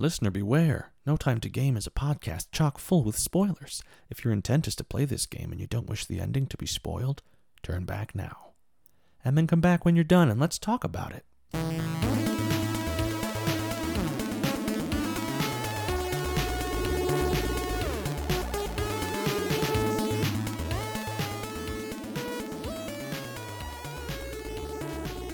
Listener beware. No Time to Game is a podcast chock full with spoilers. If your intent is to play this game and you don't wish the ending to be spoiled, turn back now. And then come back when you're done and let's talk about it.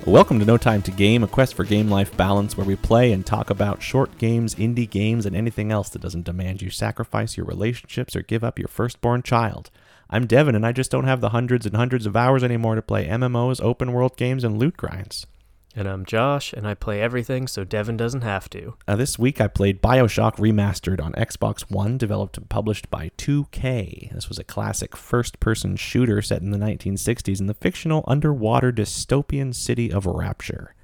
Welcome to No Time to Game, a quest for game life balance where we play and talk about short games, indie games, and anything else that doesn't demand you sacrifice your relationships or give up your firstborn child. I'm Devin, and I just don't have the hundreds and hundreds of hours anymore to play MMOs, open world games, and loot grinds. And I'm Josh, and I play everything so Devin doesn't have to. Uh, this week I played Bioshock Remastered on Xbox One, developed and published by 2K. This was a classic first person shooter set in the 1960s in the fictional underwater dystopian city of Rapture.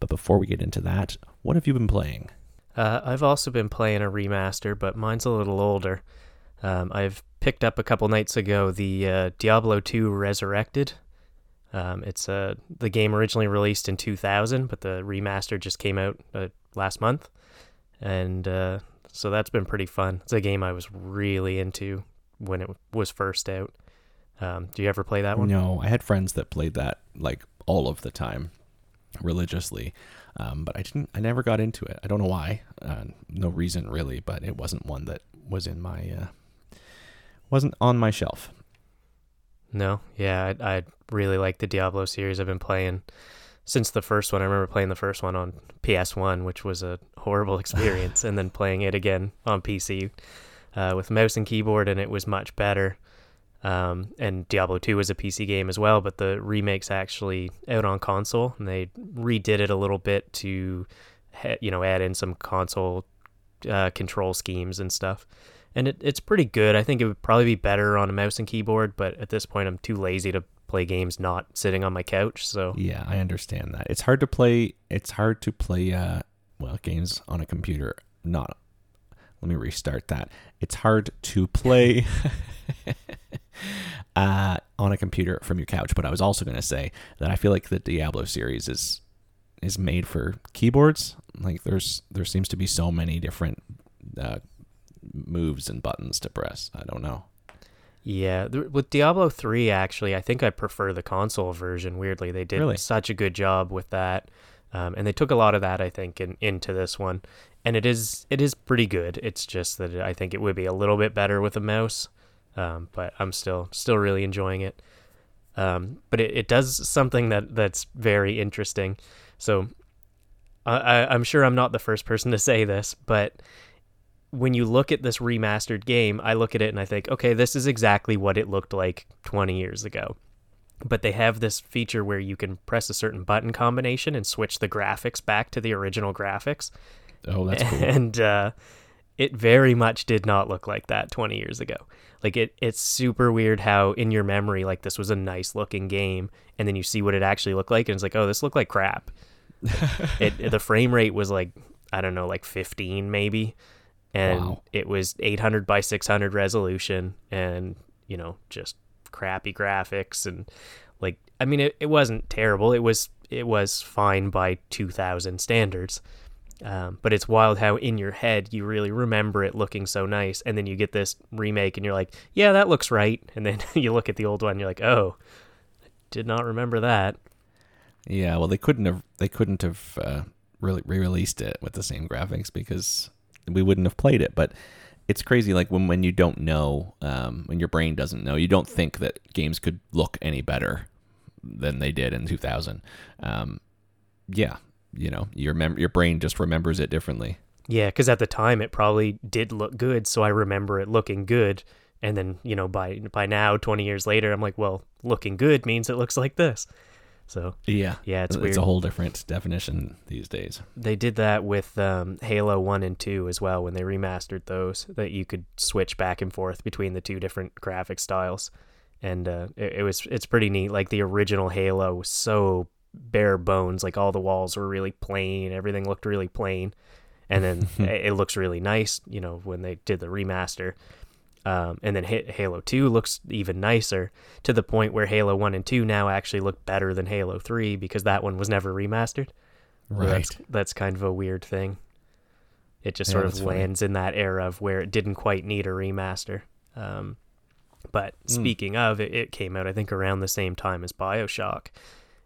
But before we get into that, what have you been playing? Uh, I've also been playing a remaster, but mine's a little older. Um, I've picked up a couple nights ago the uh, Diablo 2 Resurrected. Um, it's uh, the game originally released in 2000, but the remaster just came out uh, last month, and uh, so that's been pretty fun. It's a game I was really into when it was first out. Um, do you ever play that one? No, I had friends that played that like all of the time, religiously, um, but I didn't. I never got into it. I don't know why. Uh, no reason really, but it wasn't one that was in my uh, wasn't on my shelf. No, yeah, I, I really like the Diablo series. I've been playing since the first one. I remember playing the first one on PS1, which was a horrible experience, and then playing it again on PC uh, with mouse and keyboard, and it was much better. Um, and Diablo 2 was a PC game as well, but the remake's actually out on console, and they redid it a little bit to, you know, add in some console uh, control schemes and stuff and it, it's pretty good. I think it would probably be better on a mouse and keyboard, but at this point, I'm too lazy to play games not sitting on my couch. So yeah, I understand that. It's hard to play. It's hard to play. Uh, well, games on a computer. Not. Let me restart that. It's hard to play. uh, on a computer from your couch, but I was also going to say that I feel like the Diablo series is is made for keyboards. Like there's there seems to be so many different uh, moves and buttons to press. I don't know. Yeah, with Diablo 3 actually, I think I prefer the console version. Weirdly, they did really? such a good job with that. Um, and they took a lot of that I think in, into this one. And it is it is pretty good. It's just that I think it would be a little bit better with a mouse. Um, but I'm still still really enjoying it. Um, but it, it does something that that's very interesting. So I, I'm sure I'm not the first person to say this, but when you look at this remastered game, I look at it and I think, okay, this is exactly what it looked like 20 years ago. But they have this feature where you can press a certain button combination and switch the graphics back to the original graphics. Oh, that's cool. And uh, it very much did not look like that 20 years ago. Like it, it's super weird how in your memory, like this was a nice looking game, and then you see what it actually looked like, and it's like, oh, this looked like crap. it, the frame rate was like I don't know, like 15 maybe and wow. it was 800 by 600 resolution and you know just crappy graphics and like i mean it, it wasn't terrible. It was it was fine by 2000 standards. Um, but it's wild how in your head you really remember it looking so nice. And then you get this remake and you're like yeah that looks right. And then you look at the old one and you're like oh I did not remember that. Yeah well they couldn't have they couldn't have uh, really re-released it with the same graphics because we wouldn't have played it. But it's crazy, like when when you don't know, um, when your brain doesn't know, you don't think that games could look any better than they did in 2000. Um, yeah, you know, your mem- your brain just remembers it differently. Yeah, because at the time it probably did look good, so I remember it looking good. And then you know, by by now, 20 years later, I'm like, well, looking good means it looks like this. So yeah, yeah, it's, it's weird. a whole different definition these days. They did that with um, Halo One and Two as well when they remastered those. That you could switch back and forth between the two different graphic styles, and uh, it, it was it's pretty neat. Like the original Halo was so bare bones. Like all the walls were really plain. Everything looked really plain, and then it looks really nice. You know when they did the remaster. Um, and then Halo 2 looks even nicer to the point where Halo 1 and 2 now actually look better than Halo 3 because that one was never remastered. Right. That's, that's, kind of a weird thing. It just Yeah, sort of that's funny. lands in that era of where it didn't quite need a remaster. Um, but Mm. speaking of, it, it came out I think around the same time as Bioshock,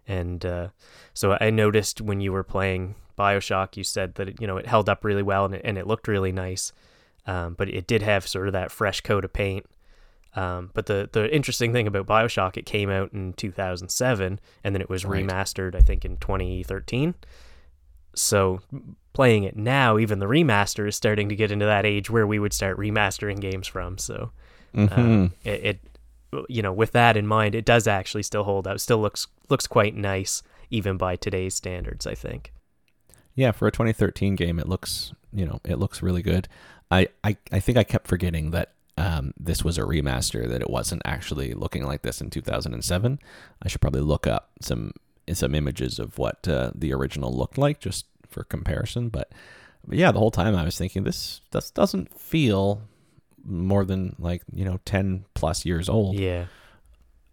and uh, so I noticed when you were playing Bioshock, you said that it, you know it held up really well and it, and it looked really nice, um, but it did have sort of that fresh coat of paint. Um, but the the interesting thing about Bioshock, it came out in 2007, and then it was Right. remastered, I think, in 2013. So playing it now, even the remaster is starting to get into that age where we would start remastering games from. So Mhm. um, it, it, you know, with that in mind, it does actually still hold up. Still looks looks quite nice, even by today's standards. I think. Yeah, for a 2013 game, it looks you know it looks really good. I I, I think I kept forgetting that um, this was a remaster, that it wasn't actually looking like this in 2007. I should probably look up some some images of what uh, the original looked like just for comparison. But, but yeah, the whole time I was thinking this this doesn't feel more than like you know 10 plus years old. Yeah.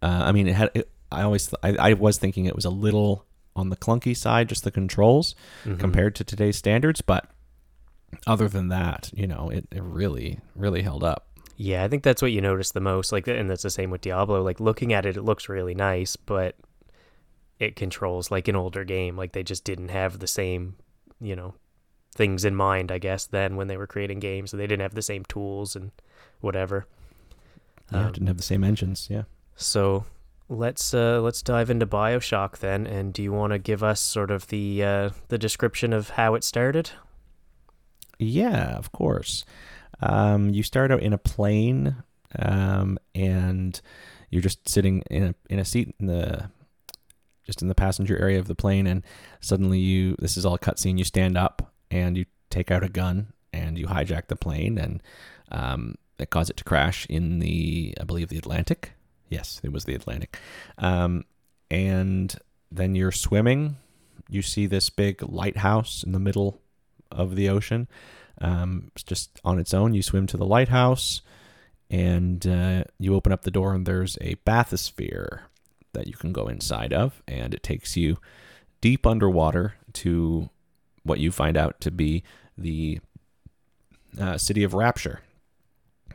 Uh, I mean, it had. It, I always, th- I, I was thinking it was a little on the clunky side, just the controls Mhm. compared to today's standards. But other than that, you know, it, it really, really held up. Yeah, I think that's what you notice the most. Like, and that's the same with Diablo. Like, looking at it, it looks really nice, but it controls like an older game. Like, they just didn't have the same, you know, things in mind. I guess then when they were creating games, they didn't have the same tools and whatever. Yeah, Um, didn't have the same engines. Yeah. So let's uh, let's dive into Bioshock then. And do you want to give us sort of the uh, the description of how it started? Yeah, of course. Um, you start out in a plane, um, and you're just sitting in a in a seat in the just in the passenger area of the plane, and suddenly you this is all cutscene. You stand up and you take out a gun and you hijack the plane, and um, it caused it to crash in the I believe the Atlantic. Yes, it was the Atlantic. Um, and then you're swimming. You see this big lighthouse in the middle of the ocean. Um, it's just on its own. You swim to the lighthouse, and uh, you open up the door, and there's a bathysphere that you can go inside of, and it takes you deep underwater to what you find out to be the uh, city of Rapture,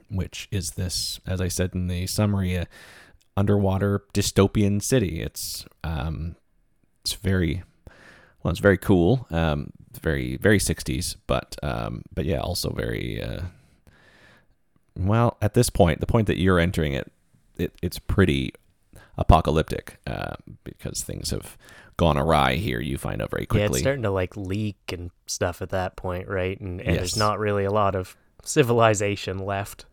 which is this, as I said in the summary, a underwater dystopian city. It's um, it's very well, it's very cool. Um, very very 60s, but um, but yeah, also very uh, well. At this point, the point that you're entering it, it it's pretty apocalyptic uh, because things have gone awry here. You find out very quickly. Yeah, it's starting to like leak and stuff at that point, right? And and there's not really a lot of civilization left.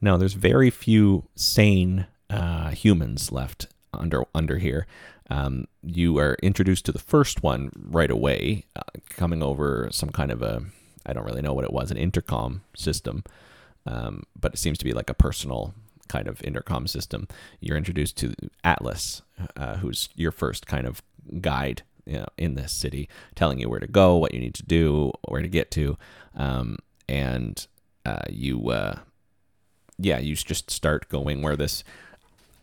No, there's very few sane uh, humans left under under here. Um, you are introduced to the first one right away, uh, coming over some kind of a I don't really know what it was, an intercom system, um, but it seems to be like a personal kind of intercom system. You're introduced to Atlas, uh, who's your first kind of guide you know, in this city, telling you where to go, what you need to do, where to get to, um, and uh, you. Uh, yeah, you just start going where this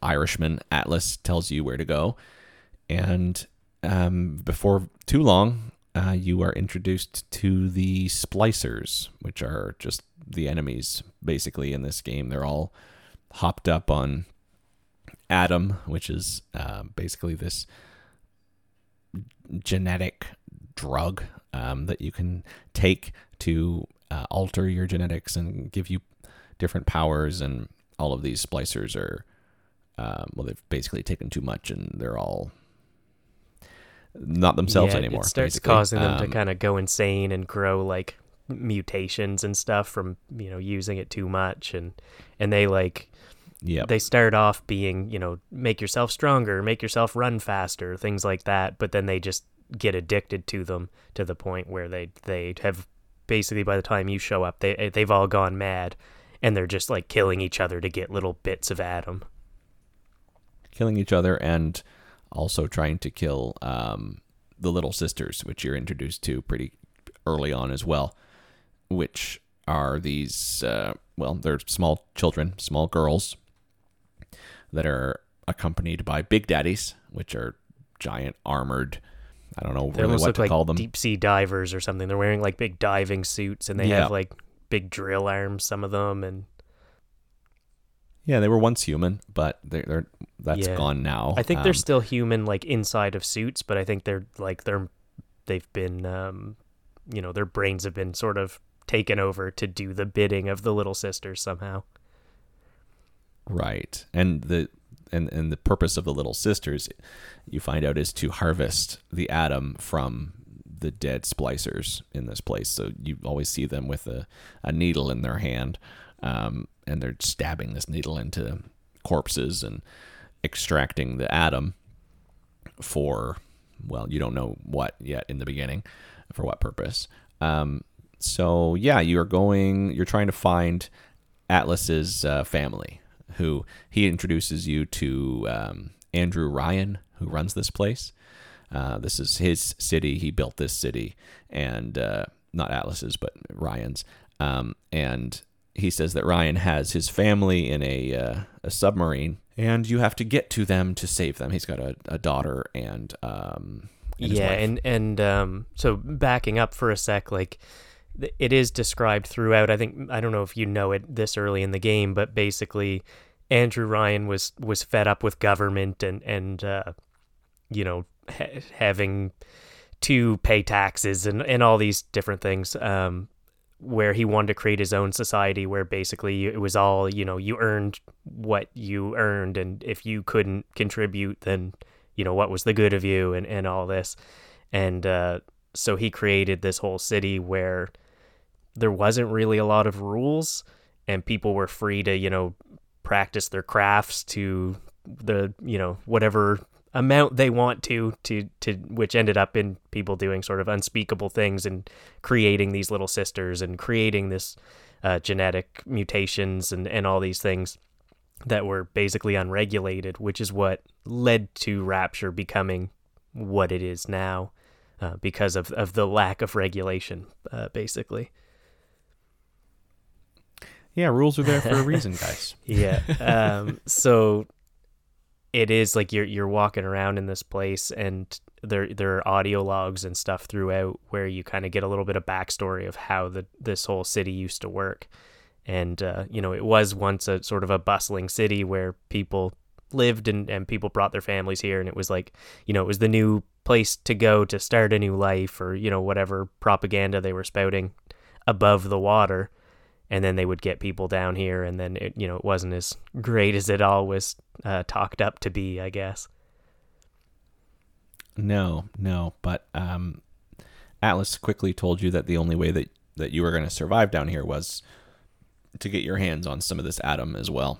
Irishman Atlas tells you where to go, and um, before too long, uh, you are introduced to the splicers, which are just the enemies basically in this game. They're all hopped up on Adam, which is uh, basically this genetic drug um, that you can take to uh, alter your genetics and give you different powers. And all of these splicers are, um, well, they've basically taken too much and they're all not themselves yeah, anymore. It starts basically. causing them to Um, kind of go insane and grow like mutations and stuff from you know using it too much and and they like Yep. they start off being you know make yourself stronger make yourself run faster things like that but then they just get addicted to them to the point where they they have basically by the time you show up they they've all gone mad and they're just like killing each other to get little bits of Adam. killing each other and also trying to kill um, the little sisters, which you're introduced to pretty early on as well, which are these, uh, well, they're small children, small girls that are accompanied by big daddies, which are giant armored I don't know They really what look to like call them. deep sea divers or something. They're wearing like big diving suits and they Yeah. have like big drill arms, some of them, and Yeah, they were once human, but they're, they're that's Yeah. gone now. I think they're Um, still human, like inside of suits, but I think they're like they're they've been, um, you know, their brains have been sort of taken over to do the bidding of the little sisters somehow. right, and the and and the purpose of the little sisters, you find out, is to harvest the Adam from the dead splicers in this place. So you always see them with a, a needle in their hand, um, and they're stabbing this needle into corpses and extracting the Adam for well, you don't know what yet in the beginning, for what purpose. Um, so yeah, you're going, you're trying to find Atlas's uh, family, who he introduces you to um, Andrew Ryan, who runs this place. Uh, this is his city. He built this city, and uh, not Atlas's, but Ryan's. Um, and he says that Ryan has his family in a uh, a submarine, and you have to get to them to save them. He's got a, a daughter and um, and yeah, and and um, so backing up for a sec, like it is described throughout. I think I don't know if you know it this early in the game, but basically, Andrew Ryan was was fed up with government and and uh, you know ha- having to pay taxes and and all these different things. Um, where he wanted to create his own society where basically it was all you know you earned what you earned and if you couldn't contribute then you know what was the good of you and, and all this. And uh, so he created this whole city where there wasn't really a lot of rules and people were free to you know practice their crafts to the you know whatever amount they want to to to which ended up in people doing sort of unspeakable things and creating these little sisters and creating this uh, genetic mutations and and all these things that were basically unregulated, which is what led to Rapture becoming what it is now uh, because of, of the lack of regulation, uh, basically. yeah, rules are there for a reason, guys. Yeah. Um, so it is like you're you're walking around in this place, and there there are audio logs and stuff throughout where you kind of get a little bit of backstory of how the this whole city used to work. And uh, you know, it was once a sort of a bustling city where people lived and, and people brought their families here and it was like, you know, it was the new place to go to start a new life or, you know, whatever propaganda they were spouting above the water and then they would get people down here and then it you know it wasn't as great as it all was uh, talked up to be i guess No, no, but um, Atlas quickly told you that the only way that, that you were going to survive down here was to get your hands on some of this Adam as well.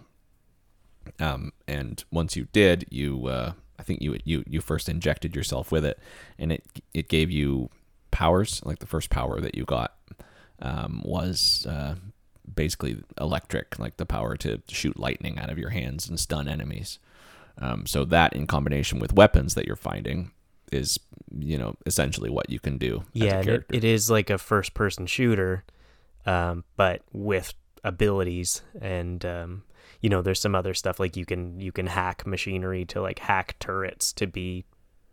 Um, and once you did, you uh, I think you you you first injected yourself with it, and it it gave you powers. Like the first power that you got um, was uh, basically electric, like the power to shoot lightning out of your hands and stun enemies. Um, so that, in combination with weapons that you're finding, is you know essentially what you can do. yeah as a it, character. it is like a first person shooter um, but with abilities and um, you know there's some other stuff like you can you can hack machinery to like hack turrets to be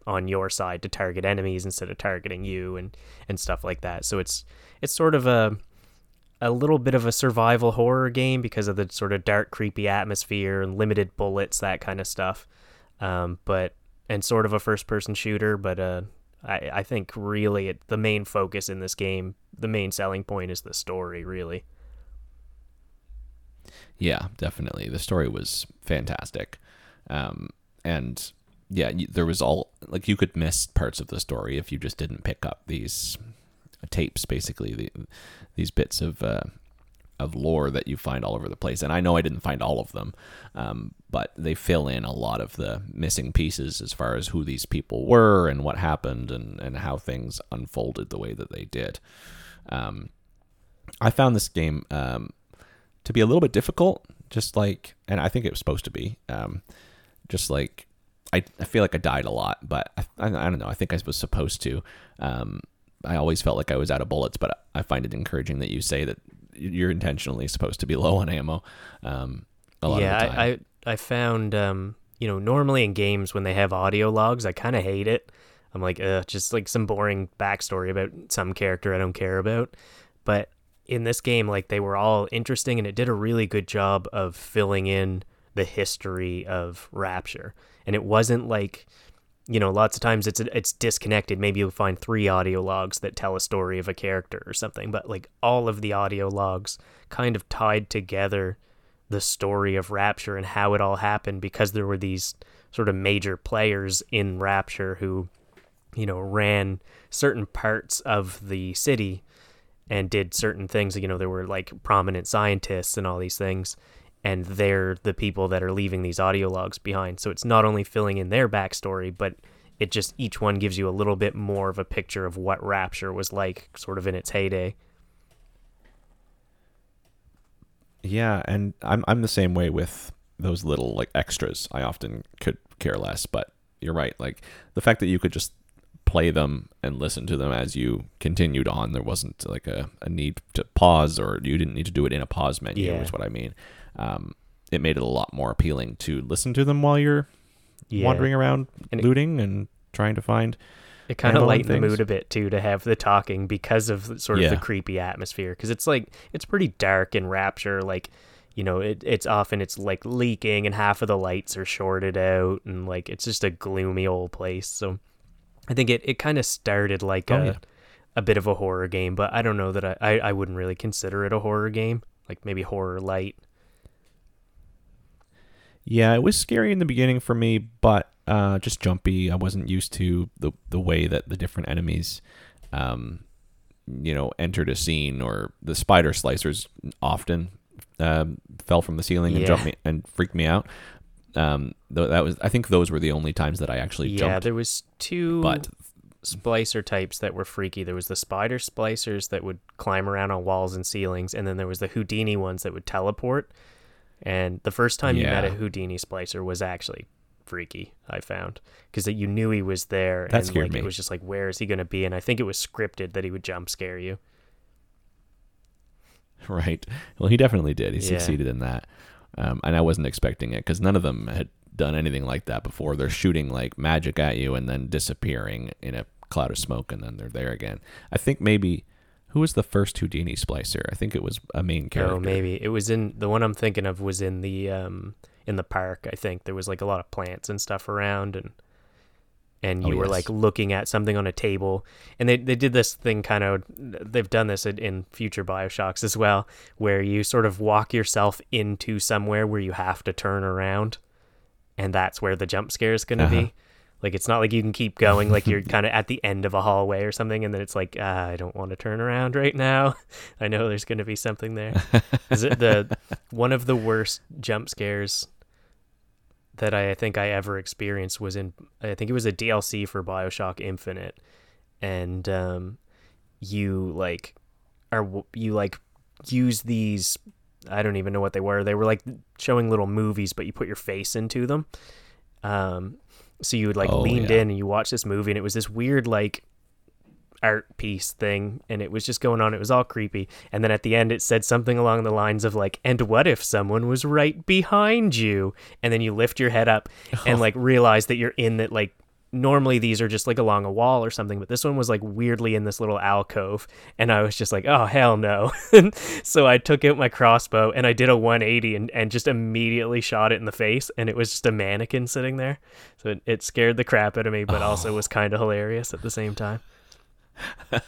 on your side to target enemies instead of targeting you and and stuff like that so it's it's sort of a a little bit of a survival horror game because of the sort of dark creepy atmosphere and limited bullets that kind of stuff um, but and sort of a first person shooter but uh I, I think really it, the main focus in this game the main selling point is the story really Yeah, definitely. The story was fantastic. Um, and yeah, there was all like you could miss parts of the story if you just didn't pick up these tapes, basically the, these bits of uh, of lore that you find all over the place. And I know I didn't find all of them, um, but they fill in a lot of the missing pieces as far as who these people were and what happened and and how things unfolded the way that they did. Um, I found this game um, to be a little bit difficult, just like, and I think it was supposed to be. Um, just like, I, I feel like I died a lot, but I, I, I don't know. I think I was supposed to. Um, I always felt like I was out of bullets, but I find it encouraging that you say that you're intentionally supposed to be low on ammo. Um, a lot yeah of the time. I, I i found um you know normally in games when they have audio logs i kind of hate it I'm like, uh, just like some boring backstory about some character I don't care about. But in this game, like they were all interesting, and it did a really good job of filling in the history of Rapture. And it wasn't like, you know, lots of times it's it's disconnected. Maybe you'll find three audio logs that tell a story of a character or something, but like all of the audio logs kind of tied together the story of Rapture and how it all happened because there were these sort of major players in Rapture who, you know, ran certain parts of the city and did certain things. You know, there were like prominent scientists and all these things, and they're the people that are leaving these audio logs behind. So it's not only filling in their backstory, but it just each one gives you a little bit more of a picture of what Rapture was like, sort of in its heyday. Yeah, and I'm I'm the same way with those little like extras. I often could care less, but you're right. Like the fact that you could just play them and listen to them as you continued on. There wasn't like a, a need to pause, or you didn't need to do it in a pause menu. Yeah. Is what I mean. Um, it made it a lot more appealing to listen to them while you're Yeah. wandering around, And it- looting and trying to find. It kind of lightened the mood a bit too to have the talking because of sort of the creepy atmosphere. Because it's like it's pretty dark in Rapture. Like, you know, it, it's often it's like leaking and half of the lights are shorted out and like it's just a gloomy old place. So I think it, it kind of started like Oh, a yeah. a bit of a horror game, but I don't know that I, I I wouldn't really consider it a horror game. Like maybe horror light. Yeah, it was scary in the beginning for me, but uh, just jumpy. I wasn't used to the the way that the different enemies, um, you know, entered a scene. Or the spider splicers often um, fell from the ceiling and Yeah. jumped me and freaked me out. Um, th- that was I think those were the only times that I actually Yeah, jumped. there was two But splicer types that were freaky. There was the spider splicers that would climb around on walls and ceilings, and then there was the Houdini ones that would teleport. And the first time you met a Houdini splicer was actually freaky. I found because you knew he was there, That and scared like me. it was just like, where is he going to be? And I think it was scripted that he would jump scare you. right, well, he definitely did. He Yeah. succeeded in that, um, and I wasn't expecting it because none of them had done anything like that before. They're shooting like magic at you and then disappearing in a cloud of smoke, and then they're there again. I think maybe who was the first Houdini splicer? I think it was a main character. Oh, maybe it was in the one I'm thinking of was in the um in the park. I think there was like a lot of plants and stuff around, and and Oh, you were yes. like looking at something on a table, and they they did this thing kind of. They've done this in, in future Bioshocks as well, where you sort of walk yourself into somewhere where you have to turn around, and that's where the jump scare is going to Uh-huh. be. Like it's not like you can keep going, like you're kind of at the end of a hallway or something, and then it's like ah, I don't want to turn around right now. I know there's going to be something there. Is it the one of the worst jump scares that I, I think I ever experienced was in I think it was a DLC for BioShock Infinite, and um, you like are you like use these I don't even know what they were. They were like showing little movies, but you put your face into them. Um, so you would like Oh, leaned yeah. in and you watched this movie, and it was this weird like art piece thing and it was just going on. It was all creepy. And then at the end it said something along the lines of like and what if someone was right behind you? And then you lift your head up and like realize that you're in that like normally these are just like along a wall or something but this one was like weirdly in this little alcove and i was just like oh hell no. So i took out my crossbow and i did a 180 and, and just immediately shot it in the face and it was just a mannequin sitting there. So it, it scared the crap out of me but also was oh. kind of hilarious at the same time.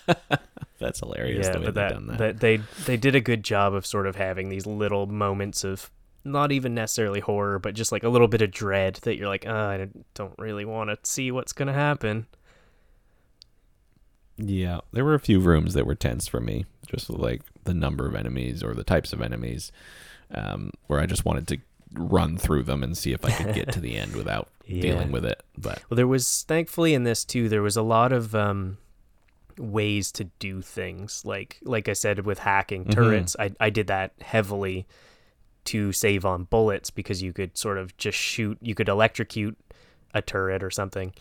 That's hilarious yeah, the way but that, done that. that they they did a good job of sort of having these little moments of not even necessarily horror, but just like a little bit of dread that you're like, oh, I don't really want to see what's gonna happen. Yeah, there were a few rooms that were tense for me, just like the number of enemies or the types of enemies, um, where I just wanted to run through them and see if I could get to the end without Yeah. dealing with it. But Well, there was thankfully in this too. There was a lot of um, ways to do things. Like like I said with hacking Mhm. turrets, I I did that heavily to save on bullets because you could sort of just shoot. You could electrocute a turret or something,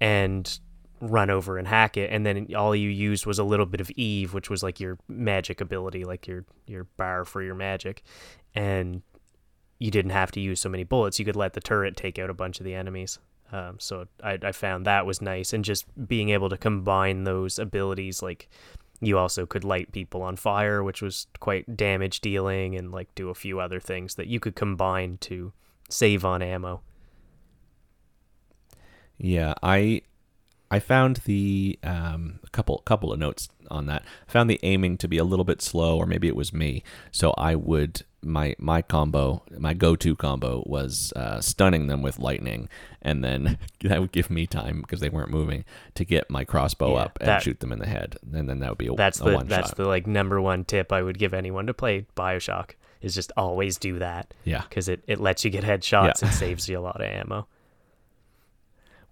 and run over and hack it. And then all you used was a little bit of eve which was like your magic ability like your your bar for your magic. And you didn't have to use so many bullets. You could let the turret take out a bunch of the enemies. Um, so I, I found that was nice, and just being able to combine those abilities, like you also could light people on fire, which was quite damage dealing, and like do a few other things that you could combine to save on ammo. Yeah, I I found the um, a couple couple of notes on that. I found the aiming to be a little bit slow, or maybe it was me. So I would my my combo, my go-to combo was uh, stunning them with lightning, and then that would give me time because they weren't moving to get my crossbow Yeah, up and that- shoot them in the head, and then that would be a, That's a the one that's shot. the like number one tip I would give anyone to play Bioshock is just always do that yeah. because it, it lets you get headshots Yeah. and saves you a lot of ammo.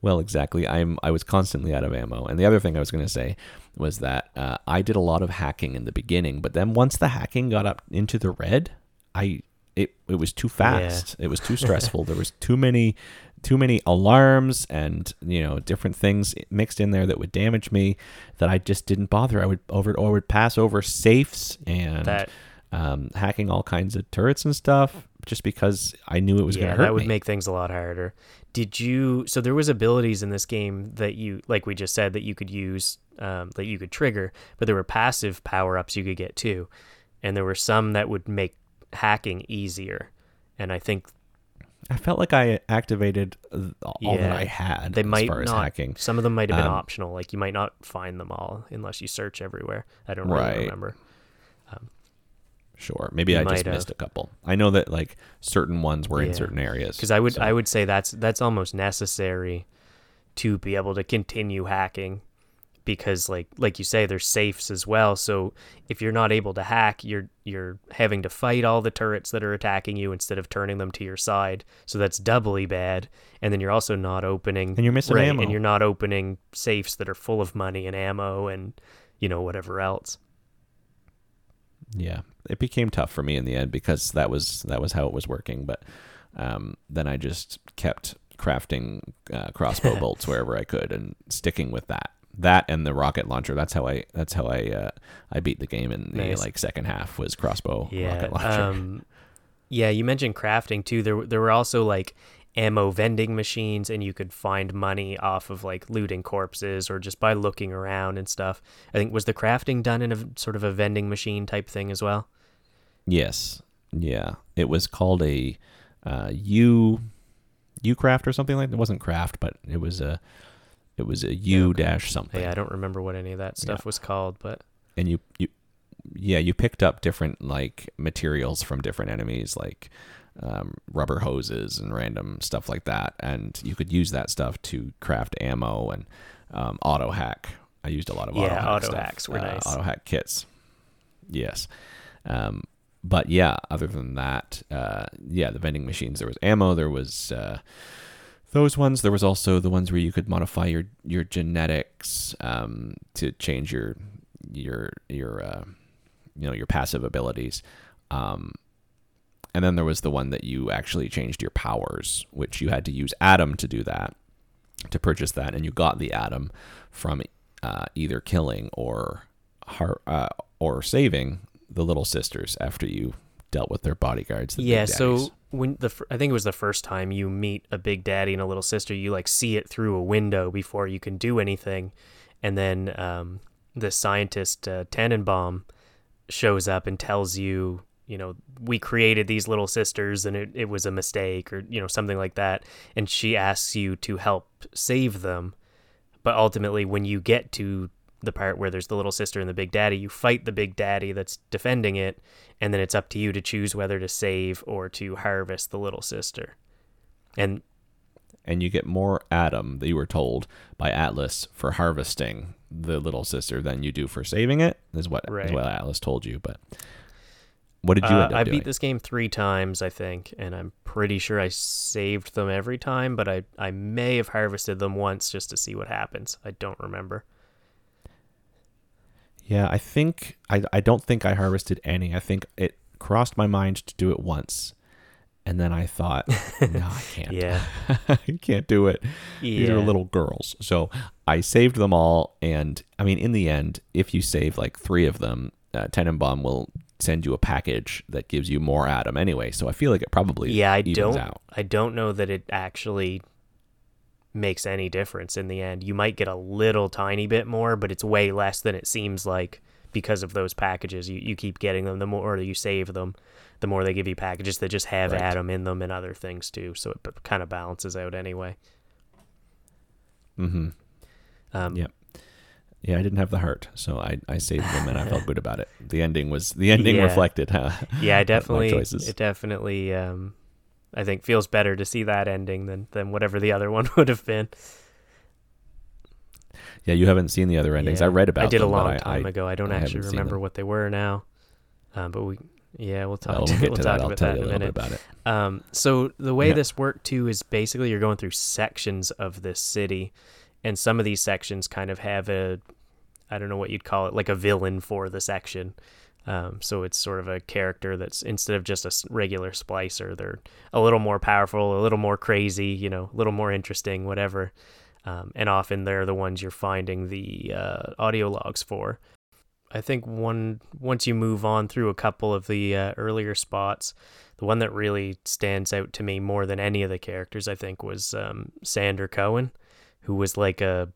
Well, exactly. I'm I was constantly out of ammo, and the other thing I was going to say was that uh, I did a lot of hacking in the beginning, but then once the hacking got up into the red, I it it was too fast. It was too stressful. there was too many too many alarms and you know different things mixed in there that would damage me that I just didn't bother. I would over or would pass over safes and That um, hacking all kinds of turrets and stuff just because I knew it was going yeah, to hurt that would me. make things a lot harder. Did you? So there was abilities in this game that you, like we just said, that you could use, um, that you could trigger, but there were passive power ups you could get too, and there were some that would make hacking easier. And I think I felt like I activated all that I had they as might far as not. hacking. Some of them might have been Um, optional. Like you might not find them all unless you search everywhere. I don't really Right. remember. Sure, maybe I just have. missed a couple. I know that like certain ones were in certain areas. because I would so- I would say that's that's almost necessary to be able to continue hacking because like like you say there's safes as well so if you're not able to hack you're you're having to fight all the turrets that are attacking you instead of turning them to your side so that's doubly bad and then you're also not opening And you're missing right, ammo. and you're not opening safes that are full of money and ammo and you know whatever else yeah, it became tough for me in the end because that was that was how it was working. But um, then I just kept crafting uh, crossbow bolts wherever I could and sticking with that. That and the rocket launcher. That's how I. That's how I. Uh, I beat the game in the Nice. like second half was crossbow yeah rocket launcher. um yeah you mentioned crafting too there there were also like ammo vending machines and you could find money off of like looting corpses or just by looking around and stuff i think was the crafting done in a sort of a vending machine type thing as well Yes. Yeah. It was called a uh, U U craft or something like that. It wasn't craft, but it was a it was a U dash something. yeah i don't remember what any of that stuff was called but And you you yeah, you picked up different like materials from different enemies like um, rubber hoses and random stuff like that and you could use that stuff to craft ammo and um, auto hack. I used a lot of Yeah, auto hack auto stuff, hacks were uh, nice. Auto hack kits. Yes. Um, but yeah, other than that, uh, yeah, the vending machines. There was ammo. There was uh, those ones. There was also the ones where you could modify your your genetics um, to change your your your uh, you know your passive abilities. Um, and then there was the one that you actually changed your powers, which you had to use Adam to do that, to purchase that, and you got the Adam from uh, either killing or har- uh, or saving the little sisters after you dealt with their bodyguards. The yeah so when the i think it was the first time you meet a big daddy and a little sister you like see it through a window before you can do anything and then um, the scientist uh, Tenenbaum shows up and tells you you know we created these little sisters and it, it was a mistake or you know something like that and she asks you to help save them but ultimately when you get to the part where there's the little sister and the big daddy you fight the big daddy that's defending it and then it's up to you to choose whether to save or to harvest the little sister and and you get more Adam that you were told by Atlas for harvesting the little sister than you do for saving it. Is what is Right. what Atlas told you. But what did you uh, i doing? beat this game three times i think and i'm pretty sure i saved them every time but i, I may have harvested them once just to see what happens i don't remember Yeah, I think I I don't think I harvested any. I think it crossed my mind to do it once. And then I thought, no, I can't. Yeah. I can't do it. Yeah. These are little girls. So I saved them all. And I mean, in the end, if you save like three of them, uh, Tenenbaum will send you a package that gives you more Adam anyway. So I feel like it probably yeah i don't out. i don't know that it actually makes any difference in the end. You might get a little tiny bit more, but it's way less than it seems like because of those packages. You you keep getting them the more you save them, the more they give you packages that just have Right. Adam in them and other things too. So it kind of balances out anyway. Mm-hmm. Um, Yep. Yeah, I didn't have the heart, so I, I saved them and I felt good about it. The ending was the ending Yeah. reflected huh? yeah, I definitely, it definitely, um, I think feels better to see that ending than than whatever the other one would have been. Yeah, you haven't seen the other endings. I read about I did them, a long time I- ago. I don't I actually remember what they were now. Um, but we, yeah, we'll talk. Well, we'll get we'll to talk that. About that in a minute. about it. Um, so the way Yeah. this worked too is basically you're going through sections of this city, and some of these sections kind of have a, I don't know what you'd call it, like a villain for the section. Um, so it's sort of a character that's instead of just a regular splicer, they're a little more powerful, a little more crazy, you know, a little more interesting, whatever. Um, and often they're the ones you're finding the uh, audio logs for. I think one once you move on through a couple of the uh, earlier spots, the one that really stands out to me more than any of the characters, I think, was um, Sander Cohen, who was like a,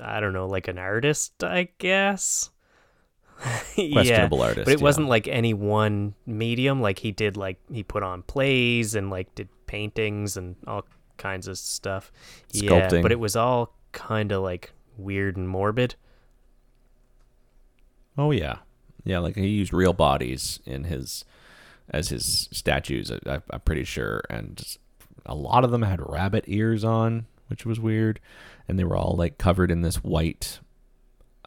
I don't know, like an artist, I guess. yeah, Questionable artist. but it yeah. wasn't like any one medium. Like he did, like he put on plays and like did paintings and all kinds of stuff. Yeah, Sculpting. but it was all kind of like weird and morbid. Oh yeah, yeah. Like he used real bodies in his as his statues. I, I'm pretty sure, and a lot of them had rabbit ears on, which was weird, and they were all like covered in this white,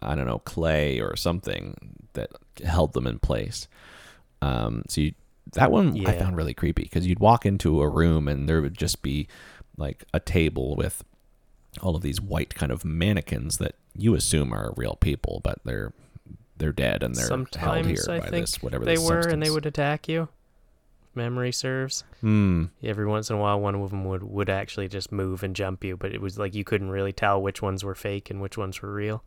I don't know, clay or something that held them in place. Um, so you, that one I found really creepy because you'd walk into a room and there would just be like a table with all of these white kind of mannequins that you assume are real people, but they're they're dead and they're held here I by think this whatever they were, and they would attack you. Memory serves. Hmm. Every once in a while, one of them would would actually just move and jump you, but it was like you couldn't really tell which ones were fake and which ones were real.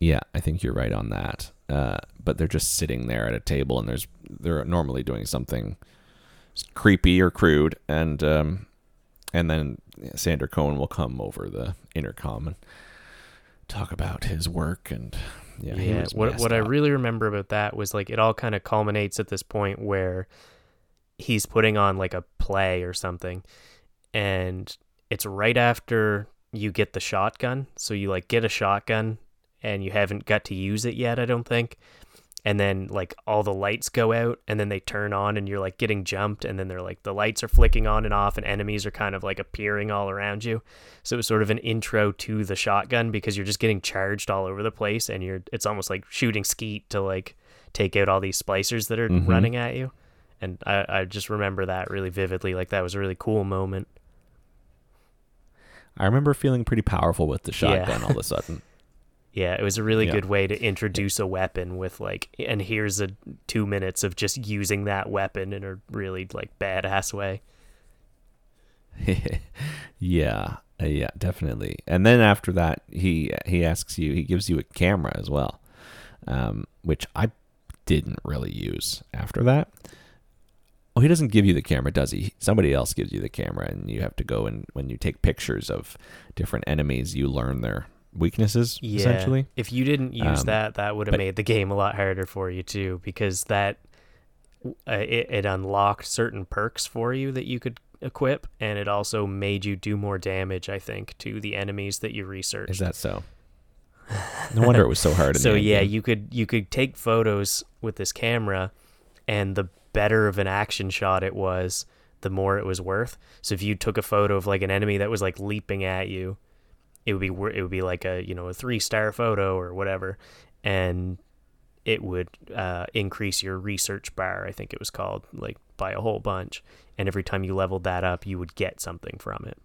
Yeah, I think you're right on that. Uh, but they're just sitting there at a table, and there's they're normally doing something creepy or crude, and um, and then Sander Cohen will come over the intercom and talk about his work and yeah, was what what I really remember about that was like it all kind of culminates at this point where he's putting on like a play or something, and it's right after you get the shotgun. So you like get a shotgun and you haven't got to use it yet, I don't think. And then like all the lights go out and then they turn on and you're like getting jumped and then they're like the lights are flicking on and off and enemies are kind of like appearing all around you. So it was sort of an intro to the shotgun because you're just getting charged all over the place and you're it's almost like shooting skeet to like take out all these splicers that are Mhm. running at you. And I, I just remember that really vividly. Like that was a really cool moment. I remember feeling pretty powerful with the Yeah. shotgun all of a sudden. Yeah, it was a really Yeah. good way to introduce a weapon with like, and here's a two minutes of just using that weapon in a really like badass way. yeah, uh, yeah, definitely. And then after that, he he asks you, he gives you a camera as well, um, which I didn't really use after that. Oh, he doesn't give you the camera, does he? Somebody else gives you the camera, and you have to go and when you take pictures of different enemies, you learn their weaknesses. Yeah. Essentially, If you didn't use Um, that, that would have made the game a lot harder for you too, because that uh, it, it unlocked certain perks for you that you could equip, and it also made you do more damage. I think to the enemies that you researched. is that so? No wonder it was so hard. So yeah endgame. you could you could take photos with this camera and the better of an action shot it was the more it was worth so if you took a photo of like an enemy that was like leaping at you it would be it would be like a you know a three star photo or whatever and it would uh, increase your research bar i think it was called like by a whole bunch and every time you leveled that up you would get something from it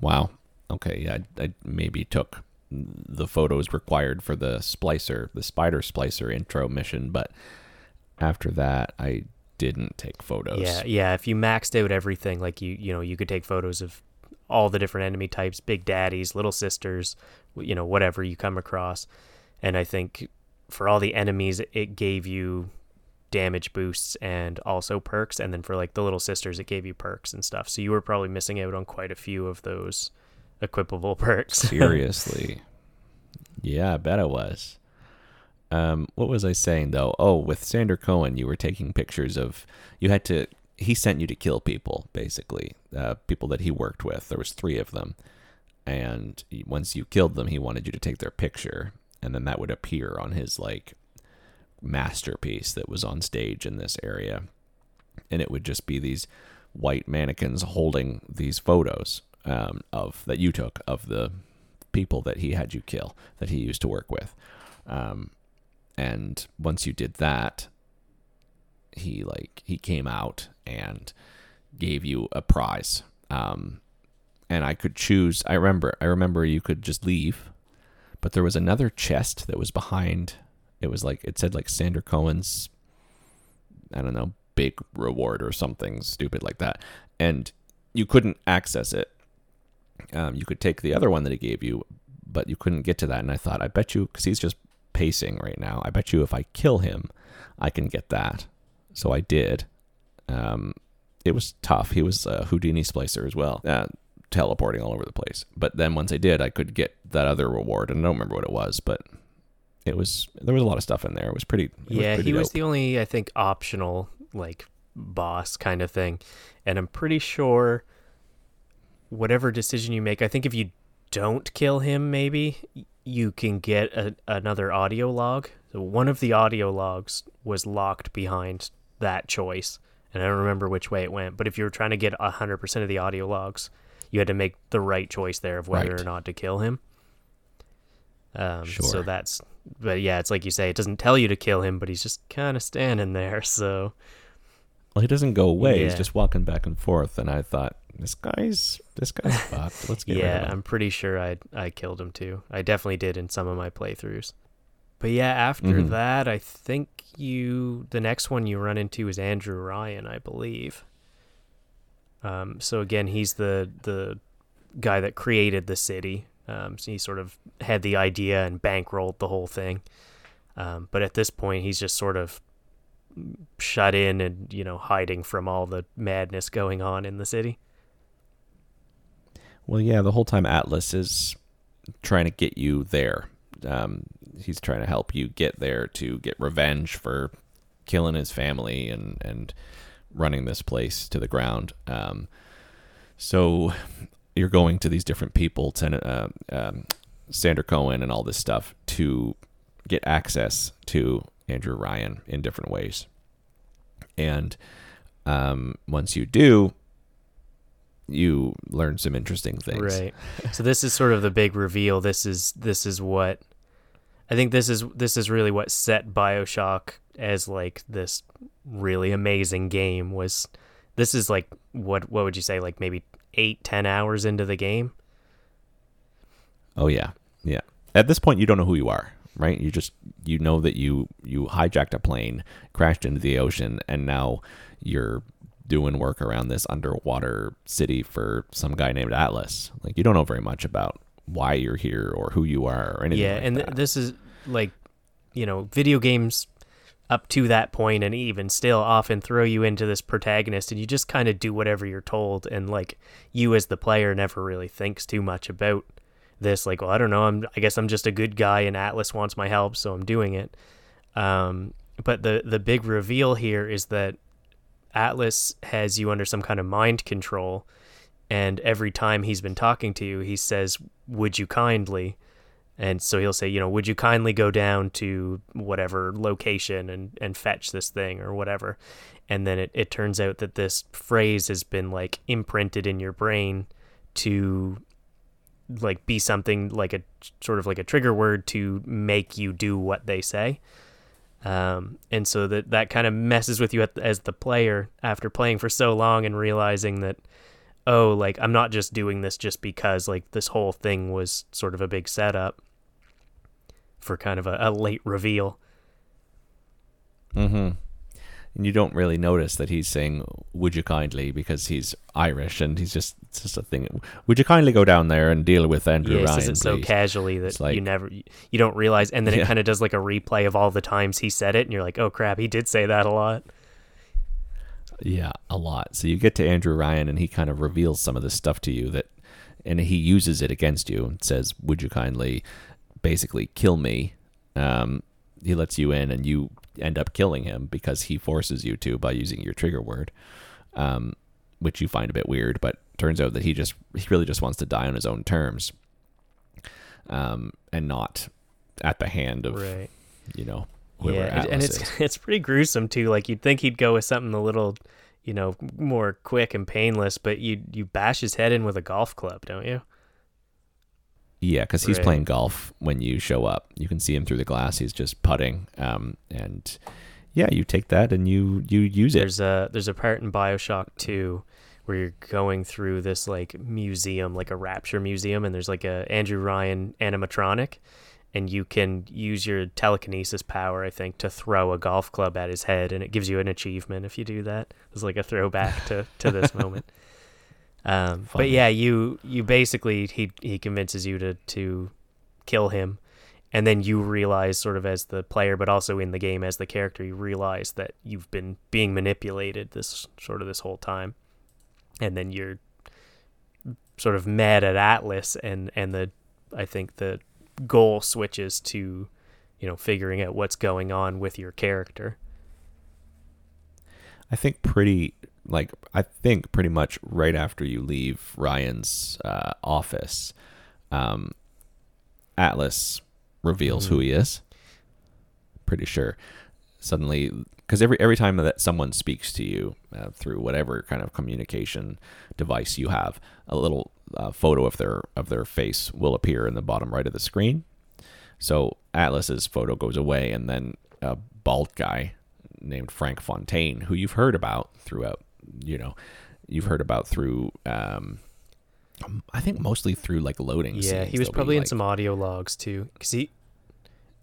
Wow. Okay. Yeah. I, I maybe took the photos required for the splicer, the spider splicer intro mission, but after that, I didn't take photos. Yeah, yeah. If you maxed out everything, like you, you know, you could take photos of all the different enemy types, big daddies, little sisters, you know, whatever you come across. And I think for all the enemies, it gave you damage boosts and also perks. And then for like the little sisters, it gave you perks and stuff. So you were probably missing out on quite a few of those equipable perks. Seriously. yeah, I bet it was. Um, what was I saying though? Oh, with Sander Cohen, you were taking pictures of. You had to. He sent you to kill people, basically. Uh, people that he worked with. There was three of them, and once you killed them, he wanted you to take their picture, and then that would appear on his like masterpiece that was on stage in this area, and it would just be these white mannequins holding these photos um, of that you took of the people that he had you kill that he used to work with. Um, and once you did that, he like he came out and gave you a prize. Um, and I could choose. I remember. I remember you could just leave, but there was another chest that was behind. It was like it said like Sander Cohen's. I don't know, big reward or something stupid like that, and you couldn't access it. Um, you could take the other one that he gave you, but you couldn't get to that. And I thought, I bet you, because he's just pacing right now. I bet you if I kill him, I can get that. So I did. Um, it was tough. He was a Houdini splicer as well, uh, teleporting all over the place. But then once I did, I could get that other reward, and I don't remember what it was, but it was there was a lot of stuff in there. It was pretty. It yeah, was pretty he was the only I think optional like boss kind of thing, and I'm pretty sure whatever decision you make, I think if you don't kill him, maybe you can get a, another audio log. So one of the audio logs was locked behind that choice, and I don't remember which way it went. But if you were trying to get hundred percent of the audio logs, you had to make the right choice there of whether Right. or not to kill him. Um, So that's, but yeah, it's like you say, it doesn't tell you to kill him, but he's just kind of standing there. So Well, he doesn't go away. He's just walking back and forth, and I thought this guy's this guy's fucked. Let's get rid yeah, of him. I'm pretty sure I I killed him too. I definitely did in some of my playthroughs. But yeah, after Mhm. that, I think you the next one you run into is Andrew Ryan, I believe. Um, so again, he's the the guy that created the city. Um, so he sort of had the idea and bankrolled the whole thing. Um, but at this point, he's just sort of shut in and you know hiding from all the madness going on in the city. Well, yeah, the whole time Atlas is trying to get you there. Um, he's trying to help you get there to get revenge for killing his family and and running this place to the ground. Um, so you're going to these different people, ten, uh, um, Sander Cohen and all this stuff to get access to Andrew Ryan in different ways. And um, once you do, you learn some interesting things. Right. So this is sort of the big reveal. This is this is what I think this is this is really what set BioShock as like this really amazing game was this is like what what would you say like maybe eight ten hours into the game Oh yeah, yeah. At this point, you don't know who you are, right? You just you know that you you hijacked a plane, crashed into the ocean, and now you're doing work around this underwater city for some guy named Atlas. Like you don't know very much about why you're here or who you are or anything. yeah like and th- this is like you know video games up to that point and even still often throw you into this protagonist and you just kind of do whatever you're told and like you as the player never really thinks too much about this like well i don't know i'm i guess i'm just a good guy and atlas wants my help so i'm doing it um but the the big reveal here is that atlas has you under some kind of mind control and every time he's been talking to you he says would you kindly and so he'll say, you know, would you kindly go down to whatever location and, and fetch this thing or whatever? And then it, it turns out that this phrase has been like imprinted in your brain to like be something like a sort of like a trigger word to make you do what they say. Um, and so that that kind of messes with you as the player after playing for so long and realizing that oh like i'm not just doing this just because like this whole thing was sort of a big setup for kind of a, a late reveal Mm-hmm. And you don't really notice that he's saying "Would you kindly" because he's Irish and he's just it's just a thing. Would you kindly go down there and deal with Andrew yeah, Ryan? says it so casually that like- you never you don't realize and then it Yeah. kind of does like a replay of all the times he said it and you're like oh crap he did say that a lot Yeah, a lot. So you get to Andrew Ryan, and he kind of reveals some of this stuff to you that, and he uses it against you and says, "Would you kindly, basically, kill me?" Um, he lets you in, and you end up killing him because he forces you to by using your trigger word, um, which you find a bit weird. But turns out that he just he really just wants to die on his own terms, um, and not at the hand of right you know whoever yeah and, and it's is. it's pretty gruesome too like you'd think he'd go with something a little you know more quick and painless but you you bash his head in with a golf club don't you Yeah, because he's Right. playing golf when you show up. You can see him through the glass. He's just putting, um, and yeah, you take that and you you use it. There's a there's a part in Bioshock 2 where you're going through this like museum, like a Rapture museum, and there's like a Andrew Ryan animatronic, and you can use your telekinesis power, I think, to throw a golf club at his head, and it gives you an achievement if you do that. It's like a throwback to to this moment. Um, but yeah, you you basically he he convinces you to to kill him, and then you realize sort of as the player, but also in the game as the character, you realize that you've been being manipulated this sort of this whole time, and then you're sort of mad at Atlas, and and the I think the goal switches to you know figuring out what's going on with your character. I think pretty like I think pretty much right after you leave Ryan's uh, office, um, Atlas reveals who he is. Pretty sure. Suddenly, because every every time that someone speaks to you uh, through whatever kind of communication device you have, a little uh, photo of their of their face will appear in the bottom right of the screen. So Atlas's photo goes away, and then a bald guy named Frank Fontaine, who you've heard about throughout, you know, you've heard about through, um, I think mostly through like loading. Yeah, he was probably in like- some audio logs too, because he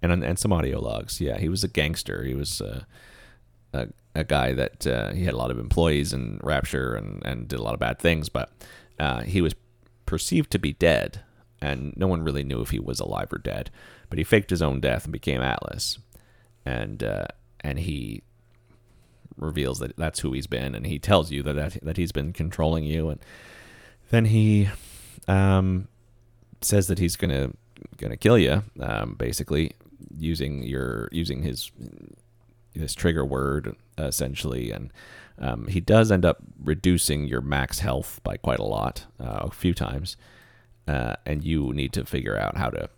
and and some audio logs. Yeah, he was a gangster. He was uh, a a guy that uh, he had a lot of employees in Rapture and and did a lot of bad things, but uh, he was perceived to be dead, and no one really knew if he was alive or dead. But he faked his own death and became Atlas, and uh, and he reveals that that's who he's been, and he tells you that that, that he's been controlling you, and then he um, says that he's gonna gonna kill you, um, basically using your using his this trigger word essentially, and um, he does end up reducing your max health by quite a lot, uh, a few times, uh, and you need to figure out how to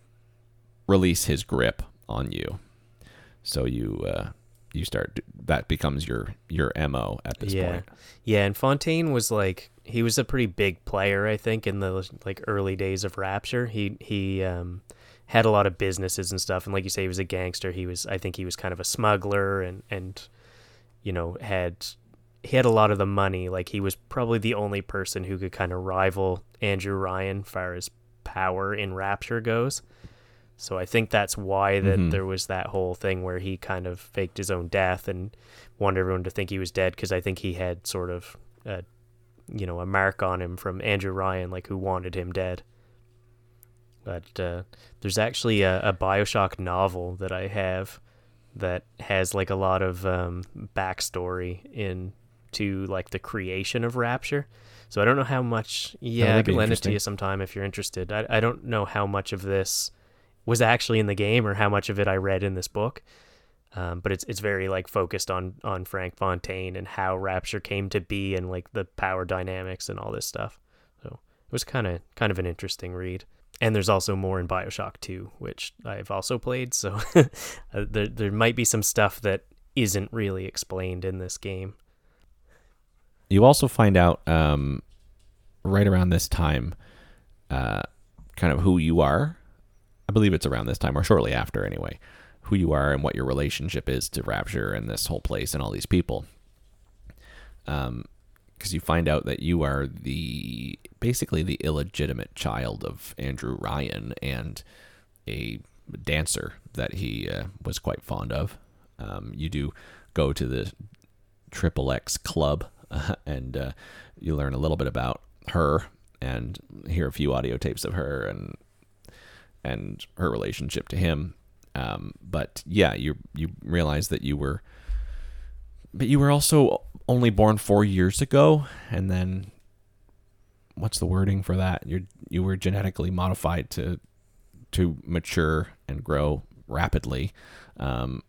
release his grip on you. So you uh, you start that becomes your your mo at this yeah, point. yeah, and Fontaine was like he was a pretty big player, I think, in the like early days of Rapture. He he um, had a lot of businesses and stuff, and like you say, he was a gangster. He was, I think, he was kind of a smuggler, and and you know had he had a lot of the money. Like he was probably the only person who could kind of rival Andrew Ryan far as power in Rapture goes. So I think that's why that Mhm. there was that whole thing where he kind of faked his own death and wanted everyone to think he was dead because I think he had sort of a, you know, a mark on him from Andrew Ryan, like who wanted him dead. But uh, there's actually a, a Bioshock novel that I have that has like a lot of um, backstory into like the creation of Rapture. So I don't know how much. Yeah, I be lend it to you sometime if you're interested. I I don't know how much of this was actually in the game or how much of it I read in this book. Um, but it's it's very like focused on on Frank Fontaine and how Rapture came to be and like the power dynamics and all this stuff. So it was kind of kind of an interesting read. And there's also more in Bioshock 2, which I've also played. So uh, there there might be some stuff that isn't really explained in this game. You also find out um, right around this time, uh, kind of who you are. I believe it's around this time or shortly after, anyway. Who you are and what your relationship is to Rapture and this whole place and all these people. Um, because you find out that you are the basically the illegitimate child of Andrew Ryan and a dancer that he uh, was quite fond of. Um, you do go to the Triple X Club, uh, and uh, you learn a little bit about her and hear a few audio tapes of her and and her relationship to him. Um, but yeah, you you realize that you were, but you were also only born four years ago, and then what's the wording for that? You you were genetically modified to to mature and grow rapidly. Um,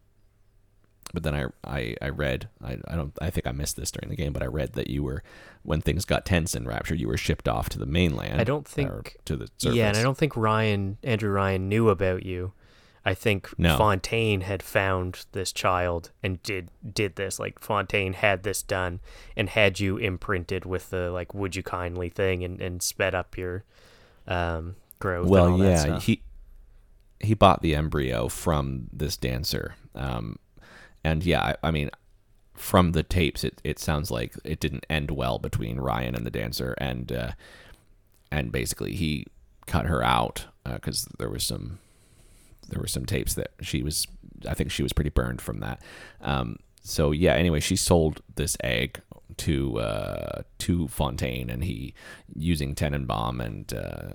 but then I, I, I read I, I don't I think I missed this during the game, but I read that you were when things got tense in Rapture, you were shipped off to the mainland. I don't think to the surface. Yeah, and I don't think Ryan Andrew Ryan knew about you. I think No. Fontaine had found this child and did did this. Like Fontaine had this done and had you imprinted with the like "Would you kindly" thing and, and sped up your um, growth. Well, yeah, he he bought the embryo from this dancer, um, and yeah, I, I mean, from the tapes, it, it sounds like it didn't end well between Ryan and the dancer, and uh, and basically he cut her out because there was some there were some tapes that she was I think she was pretty burned from that. Um, so yeah, anyway, she sold this egg to uh, to Fontaine, and he using Tenenbaum and uh,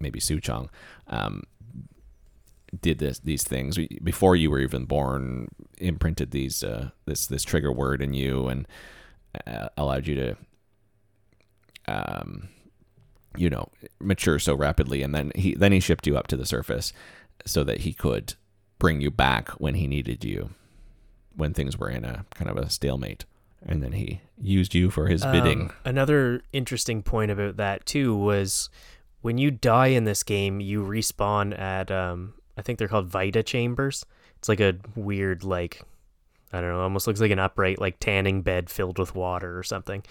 maybe Suchong um, did this these things before you were even born. Imprinted these uh, this this trigger word in you and uh, allowed you to um, you know mature so rapidly, and then he then he shipped you up to the surface so that he could bring you back when he needed you when things were in a kind of a stalemate and then he used you for his bidding Um, another interesting point about that too was when you die in this game, you respawn at um, I think they're called Vita chambers. It's like a weird like I don't know, almost looks like an upright like tanning bed filled with water or something.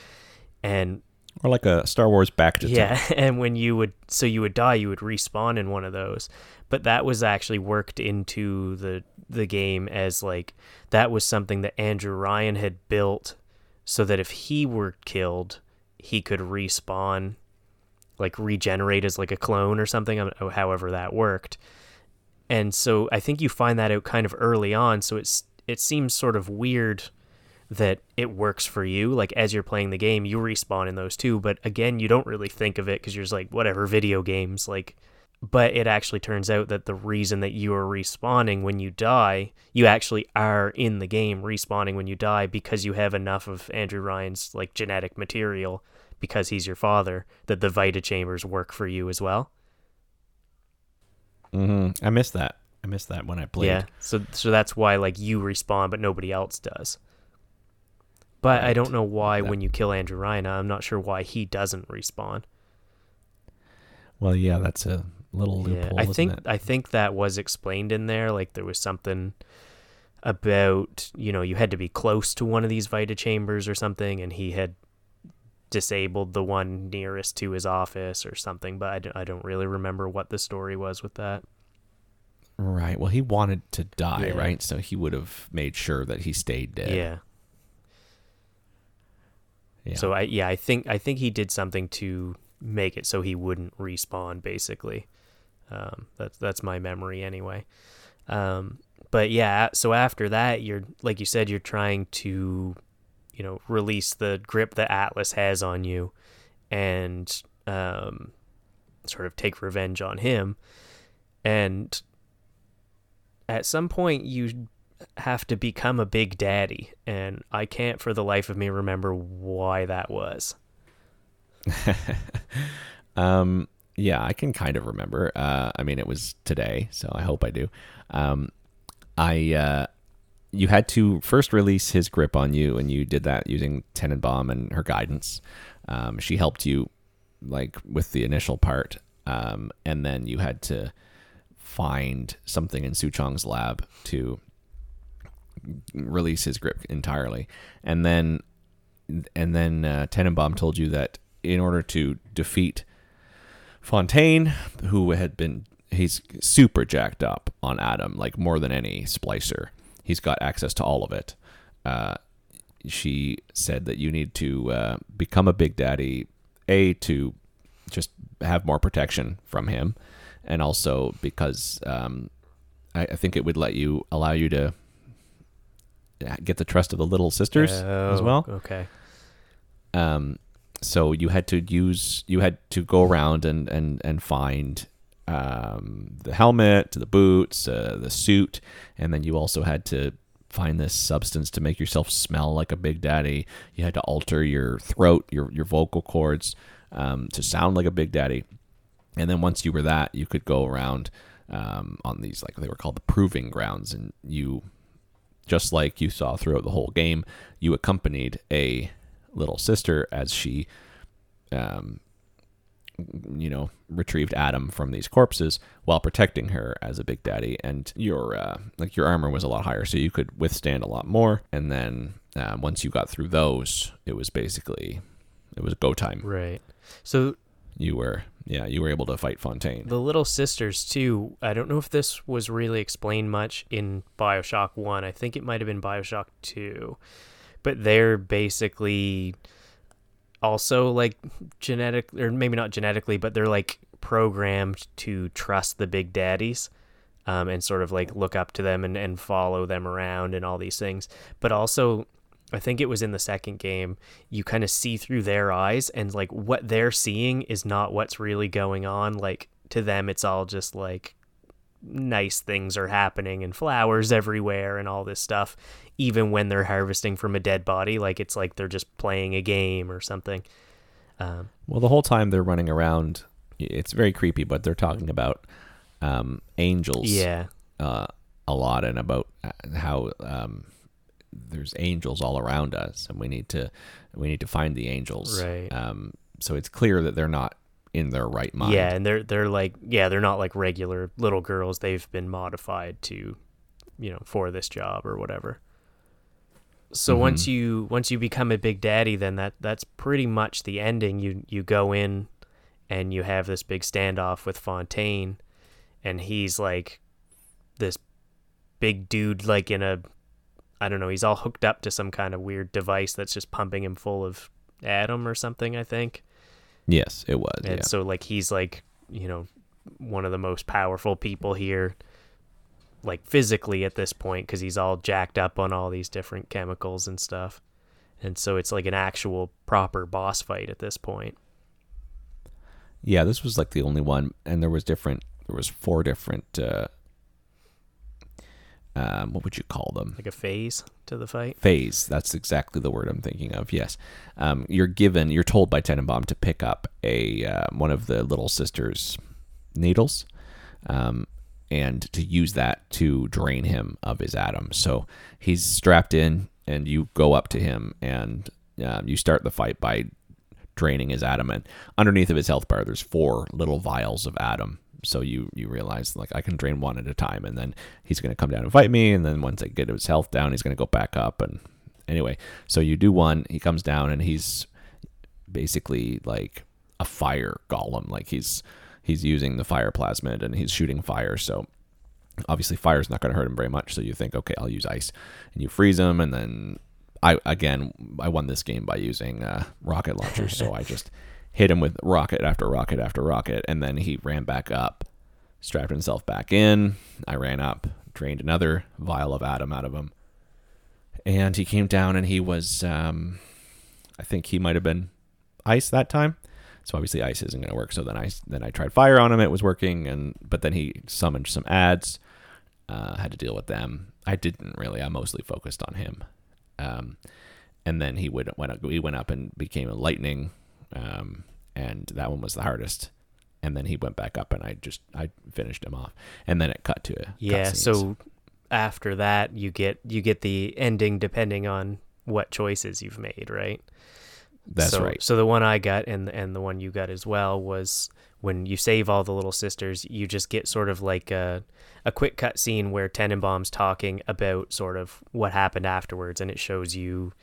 And or like a Star Wars back to yeah, and when you would so you would die, you would respawn in one of those. But that was actually worked into the the game as like that was something that Andrew Ryan had built so that if he were killed, he could respawn like regenerate as like a clone or something, um, however that worked. And so I think you find that out kind of early on, so it's it seems sort of weird that it works for you. Like as you're playing the game, you respawn in those too. But again, you don't really think of it because you're just like, whatever, video games. Like, but it actually turns out that the reason that you are respawning when you die, you actually are in the game respawning when you die because you have enough of Andrew Ryan's like genetic material because he's your father that the Vita chambers work for you as well. Hmm I missed that. I missed that when I played. Yeah. So so that's why like you respawn but nobody else does. But I don't know why That- when you kill Andrew Ryan, I'm not sure why he doesn't respawn. Well, yeah, that's a little loophole. I isn't think it? I think that was explained in there. Like there was something about you know you had to be close to one of these Vita chambers or something, and he had disabled the one nearest to his office or something. But I don't, I don't really remember what the story was with that. right. Well, he wanted to die, Yeah. right? So he would have made sure that he stayed dead. Yeah. Yeah. So I yeah I think I think he did something to make it so he wouldn't respawn basically. Um, that's that's my memory anyway. Um, but yeah, so after that, you're like you said, you're trying to, you know, release the grip that Atlas has on you, and um, sort of take revenge on him. And at some point, you have to become a big daddy, and I can't for the life of me remember why that was. um, yeah, I can kind of remember. Uh, I mean, it was today, so I hope I do. Um, I uh, you had to first release his grip on you, and you did that using Tenenbaum and her guidance. Um, she helped you like with the initial part, um, and then you had to find something in Suchong's lab to release his grip entirely, and then and then uh, Tenenbaum told you that in order to defeat Fontaine, who had been he's super jacked up on Adam, like more than any splicer. He's got access to all of it. Uh, she said that you need to uh, become a big daddy, a to just have more protection from him, and also because um, I, I think it would let you allow you to get the trust of the little sisters as Oh, well. Okay. Um, so you had to use you had to go around and and and find um, the helmet, to the boots, uh, the suit, and then you also had to find this substance to make yourself smell like a big daddy. You had to alter your throat, your your vocal cords um, to sound like a big daddy. And then once you were that, you could go around um, on these like they were called the proving grounds, and you just like you saw throughout the whole game, you accompanied a little sister as she, um, you know, retrieved Adam from these corpses while protecting her as a big daddy. And your uh, like your armor was a lot higher, so you could withstand a lot more. And then uh, once you got through those, it was basically it was go time. Right. So You were yeah, you were able to fight Fontaine. the little sisters too. I don't know if this was really explained much in BioShock 1. I think it might have been BioShock 2. But they're basically also like genetic or maybe not genetically, but they're like programmed to trust the big daddies. Um, and sort of like look up to them and, and follow them around and all these things. But also I think it was in the second game, you kind of see through their eyes and like what they're seeing is not what's really going on. Like to them, it's all just like nice things are happening and flowers everywhere and all this stuff. Even when they're harvesting from a dead body, like it's like they're just playing a game or something. Um, Well, the whole time they're running around, it's very creepy. But they're talking about um, angels. yeah, uh, a lot and about uh, how um, there's angels all around us and we need to we need to find the angels Right. um, so it's clear that they're not in their right mind yeah, and they're they're like yeah, they're not like regular little girls. They've been modified to, you know, for this job or whatever. So Mhm. once you once you become a big daddy, then that that's pretty much the ending. You you go in, and you have this big standoff with Fontaine, and he's like, this big dude like in a, I don't know. He's all hooked up to some kind of weird device that's just pumping him full of Adam or something. I think. Yes it was And yeah so like he's like, you know, one of the most powerful people here like physically at this point cuz he's all jacked up on all these different chemicals and stuff. And so it's like an actual proper boss fight at this point. yeah this was like the only one and there was different there was four different uh, um, what would you call them Like a phase to the fight. phase. That's exactly the word I'm thinking of. Yes, um, you're given, you're told by Tenenbaum to pick up a uh, one of the little sisters' needles, um, and to use that to drain him of his Adam. So he's strapped in, and you go up to him, and um, you start the fight by draining his Adam. And underneath of his health bar, there's four little vials of Adam. So you you realize like I can drain one at a time, and then he's gonna come down and fight me, and then once I get his health down, he's gonna go back up. And anyway, so you do one, he comes down, and he's basically like a fire golem. Like he's he's using the fire plasmid and he's shooting fire. So obviously fire's not going to hurt him very much. So you think, okay, I'll use ice, and you freeze him, and then I again I won this game by using uh, rocket launchers. so I just hit him with rocket after rocket after rocket, and then he ran back up, strapped himself back in. I ran up, drained another vial of Adam out of him, and he came down, and he was, um, I think he might have been ice that time. So obviously ice isn't going to work. So then I then I tried fire on him. It was working, and but then he summoned some ads. Uh, had to deal with them. I didn't really. I mostly focused on him. Um, and then he would went up, he went up and became a lightning, um, and that one was the hardest. And then he went back up, and I just I finished him off. And then it cut to a Yeah, so after that you get you get the ending depending on what choices you've made, right? that's so, right. So the one I got and and the one you got as well was when you save all the little sisters, you just get sort of like a a quick cut scene where Tenenbaum's talking about sort of what happened afterwards, and it shows you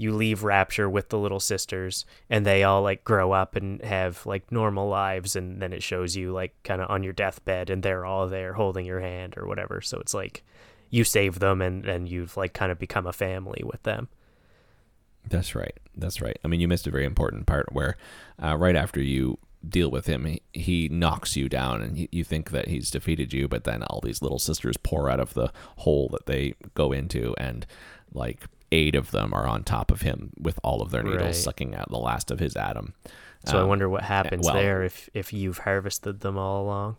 you leave Rapture with the little sisters, and they all like grow up and have like normal lives, and then it shows you like kind of on your deathbed, and they're all there holding your hand or whatever. So it's like you save them, and and you've like kind of become a family with them. That's right. That's right. I mean, you missed a very important part where, uh, right after you deal with him, he, he knocks you down, and he, you think that he's defeated you, but then all these little sisters pour out of the hole that they go into, and like eight of them are on top of him with all of their needles Right. sucking out the last of his Adam. So I Um, wonder what happens well- there if if you've harvested them all along.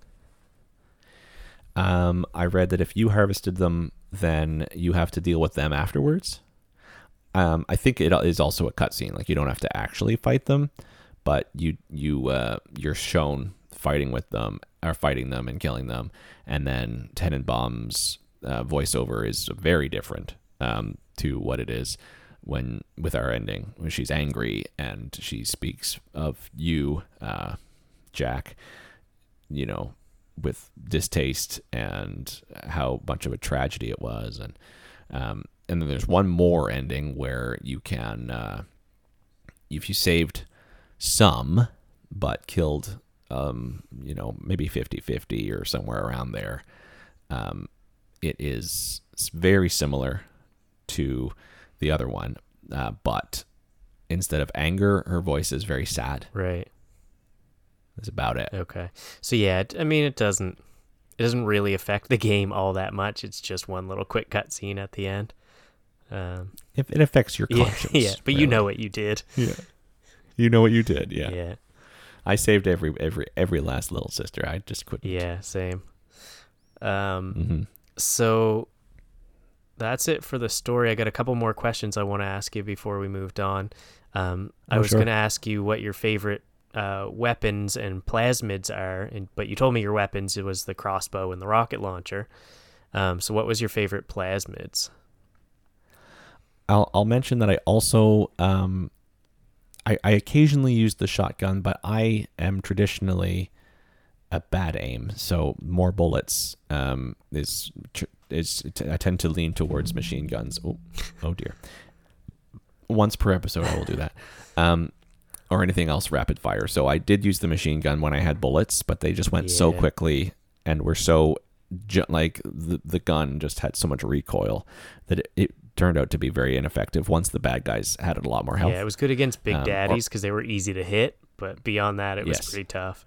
Um, I read that if you harvested them, then you have to deal with them afterwards. Um, I think it is also a cutscene. Like you don't have to actually fight them, but you you uh, you're shown fighting with them or fighting them and killing them, and then Tenenbaum's uh, voiceover is very different um, to what it is when with our ending when she's angry and she speaks of you, uh, Jack. You know, with distaste and how much of a tragedy it was, and um, and then there's one more ending where you can, uh, if you saved some but killed, um, you know, maybe 50-50 or somewhere around there, um, it is very similar to the other one, uh, but instead of anger, her voice is very sad. Right. That's about it. Okay. So yeah, it, I mean, it doesn't it doesn't really affect the game all that much. It's just one little quick cutscene at the end. Um, If it affects your conscience, yeah, but you know what you did. Yeah. You know what you did, Yeah. yeah. yeah, I saved every every every last little sister. I just couldn't. Yeah, same. Um, hmm so that's it for the story. I got a couple more questions I want to ask you before we moved on. Um, I Oh, was sure. going to ask you what your favorite uh, weapons and plasmids are, and but you told me your weapons it was the crossbow and the rocket launcher. Um, so what was your favorite plasmids? I'll I'll mention that I also um, I I occasionally use the shotgun, but I am traditionally a bad aim, so more bullets um is tr- is I tend to lean towards machine guns. Oh, oh dear. Once per episode, I will do that. Um, or anything else rapid fire. So I did use the machine gun when I had bullets, but they just went so quickly and were so ju- like the the gun just had so much recoil that it, it turned out to be very ineffective. Once the bad guys had a lot more health. Yeah, it was good against big Um, daddies because they were easy to hit, but beyond that, it was Yes. pretty tough.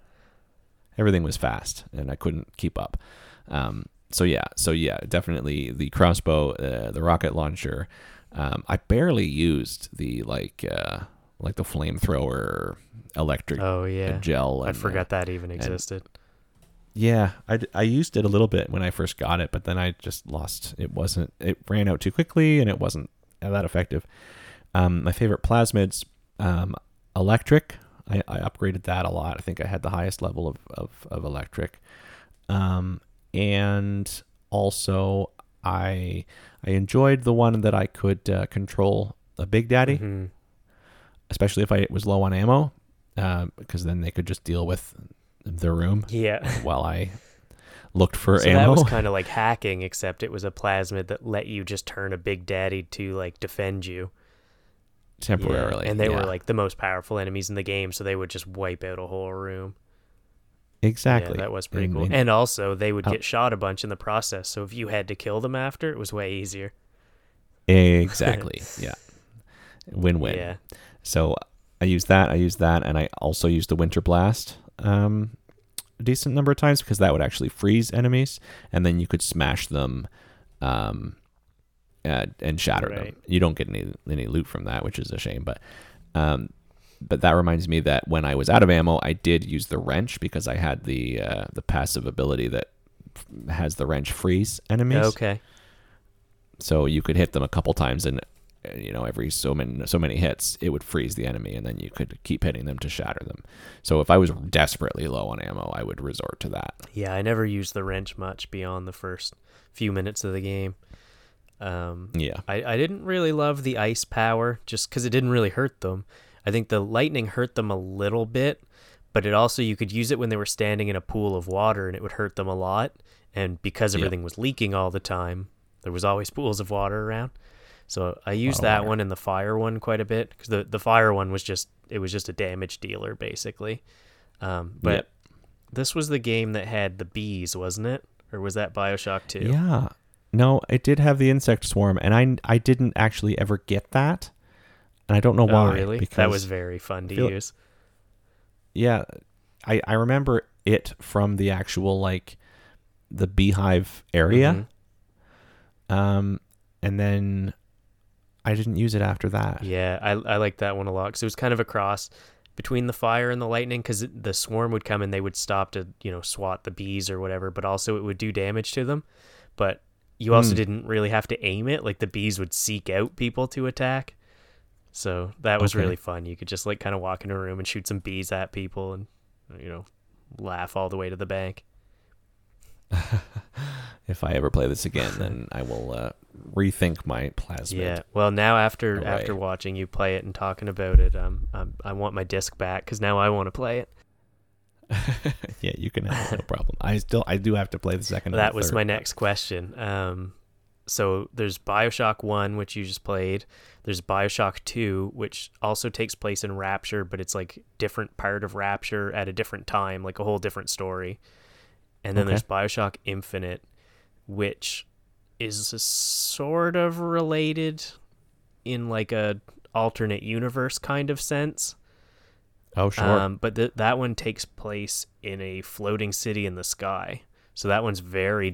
everything was fast and I couldn't keep up. Um, so yeah, so yeah, definitely the crossbow, uh, the rocket launcher. Um, I barely used the like uh, like the flamethrower electric Oh yeah, gel. I and, uh, forgot that even existed. Yeah, I, I used it a little bit when I first got it, but then I just lost. It wasn't. It ran out too quickly, and it wasn't that effective. Um, my favorite plasmids, um, electric. I, I upgraded that a lot. I think I had the highest level of of, of electric, um, and also I I enjoyed the one that I could uh, control a Big Daddy, Mhm. especially if I was low on ammo, uh, because then they could just deal with the room Yeah. while I looked for so ammo. that was kind of like hacking, except it was a plasmid that let you just turn a big daddy to like defend you Yeah, temporarily. and they were like the most powerful enemies in the game, so they would just wipe out a whole room. Exactly Yeah, that was pretty And- cool. and- And also, they would Oh. get shot a bunch in the process, so if you had to kill them after, it was way easier. exactly. yeah. Win win. Yeah. So I use that. I use that, and I also use the Winter Blast um, a decent number of times because that would actually freeze enemies, and then you could smash them um, uh, and shatter them. You don't get any any loot from that, which is a shame. But um, but that reminds me that when I was out of ammo, I did use the wrench because I had the uh, the passive ability that f- has the wrench freeze enemies Okay. so you could hit them a couple times and uh, you know every so many so many hits it would freeze the enemy and then you could keep hitting them to shatter them so if i was desperately low on ammo i would resort to that Yeah, I never used the wrench much beyond the first few minutes of the game. Um, yeah I, I didn't really love the ice power just because it didn't really hurt them. I think the lightning hurt them a little bit, but it also, you could use it when they were standing in a pool of water and it would hurt them a lot. And because Yeah. everything was leaking all the time, there was always pools of water around. So I used that water. one and the fire one quite a bit because the, the fire one was just, it was just a damage dealer basically. Um, but Yep. this was the game that had the bees, wasn't it? Or was that Bioshock 2? yeah no it did have the insect swarm and i i didn't actually ever get that and i don't know why Oh, really? because That was very fun to feel- use. yeah I I remember it from the actual like the beehive area. Mhm. Um, and then I didn't use it after that. Yeah, I I like that one a lot because it was kind of a cross between the fire and the lightning because the swarm would come and they would stop to you know swat the bees or whatever, but also it would do damage to them. But you also Hmm. didn't really have to aim it; like the bees would seek out people to attack. So that was Okay. really fun. You could just like kind of walk in a room and shoot some bees at people, and you know, laugh all the way to the bank. If I ever play this again, then I will uh, rethink my plasma. Yeah. Well, now after Hooray. after watching you play it and talking about it, um, um I want my disc back because now I want to play it. yeah, you can have no problem. I still I do have to play the second. that the was my next question. Um, so there's Bioshock One, which you just played. There's Bioshock Two, which also takes place in Rapture, but it's like different part of Rapture at a different time, like a whole different story. And then Okay. there's Bioshock Infinite, which is sort of related in like a alternate universe kind of sense. Oh sure. Um, but th- that one takes place in a floating city in the sky. So that one's very Oh.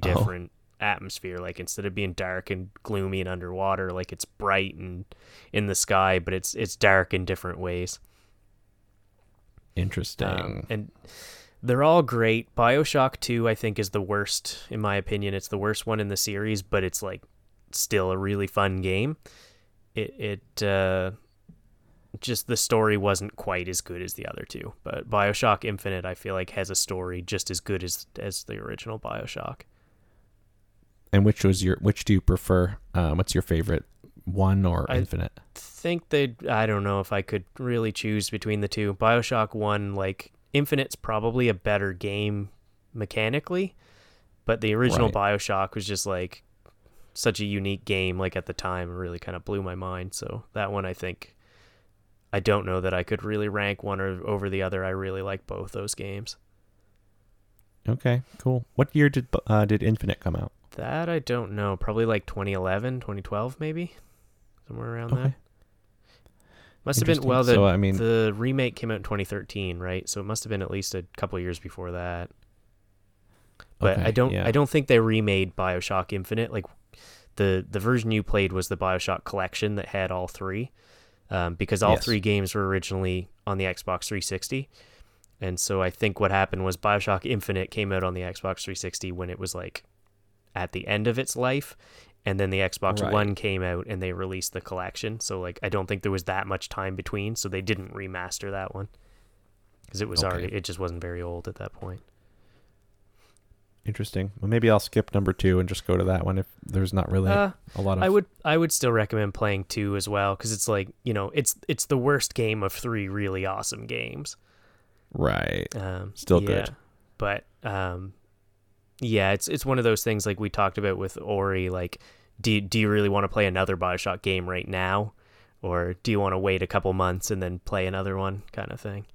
Atmosphere. Like instead of being dark and gloomy and underwater, like it's bright and in the sky, but it's it's dark in different ways. Interesting. Um, and they're all great. BioShock 2 I think is the worst in my opinion. It's the worst one in the series, but it's like still a really fun game. It it uh just the story wasn't quite as good as the other two. But BioShock Infinite I feel like has a story just as good as as the original BioShock. And which was your which do you prefer? Um, what's your favorite one or I- infinite? think they I don't know if I could really choose between the two. BioShock 1 like Infinite's probably a better game mechanically, but the original Right. BioShock was just like such a unique game like at the time it really kind of blew my mind. So that one I think I don't know that I could really rank one or over the other. I really like both those games. Okay, cool. What year did uh, did Infinite come out? That I don't know. Probably like 2011, 2012 maybe. Somewhere around Okay. that. Must have been well the so I mean, the remake came out in 2013, right? So it must have been at least a couple years before that. But okay, I don't yeah. I don't think they remade BioShock Infinite. Like the the version you played was the BioShock collection that had all three. Um, because all Yes. three games were originally on the Xbox 360. And so I think what happened was BioShock Infinite came out on the Xbox 360 when it was like at the end of its life and then the Xbox Right. One came out and they released the collection. So like I don't think there was that much time between, so they didn't remaster that one because it was Okay. already it just wasn't very old at that point. Interesting. Well, maybe I'll skip number two and just go to that one if there's not really Uh, a lot of. I would I would still recommend playing two as well because it's like you know it's it's the worst game of three really awesome games. Right. Um, Still yeah. good. but um, yeah, it's it's one of those things like we talked about with Ori. Like, do you, do you really want to play another Bioshock game right now, or do you want to wait a couple months and then play another one, kind of thing?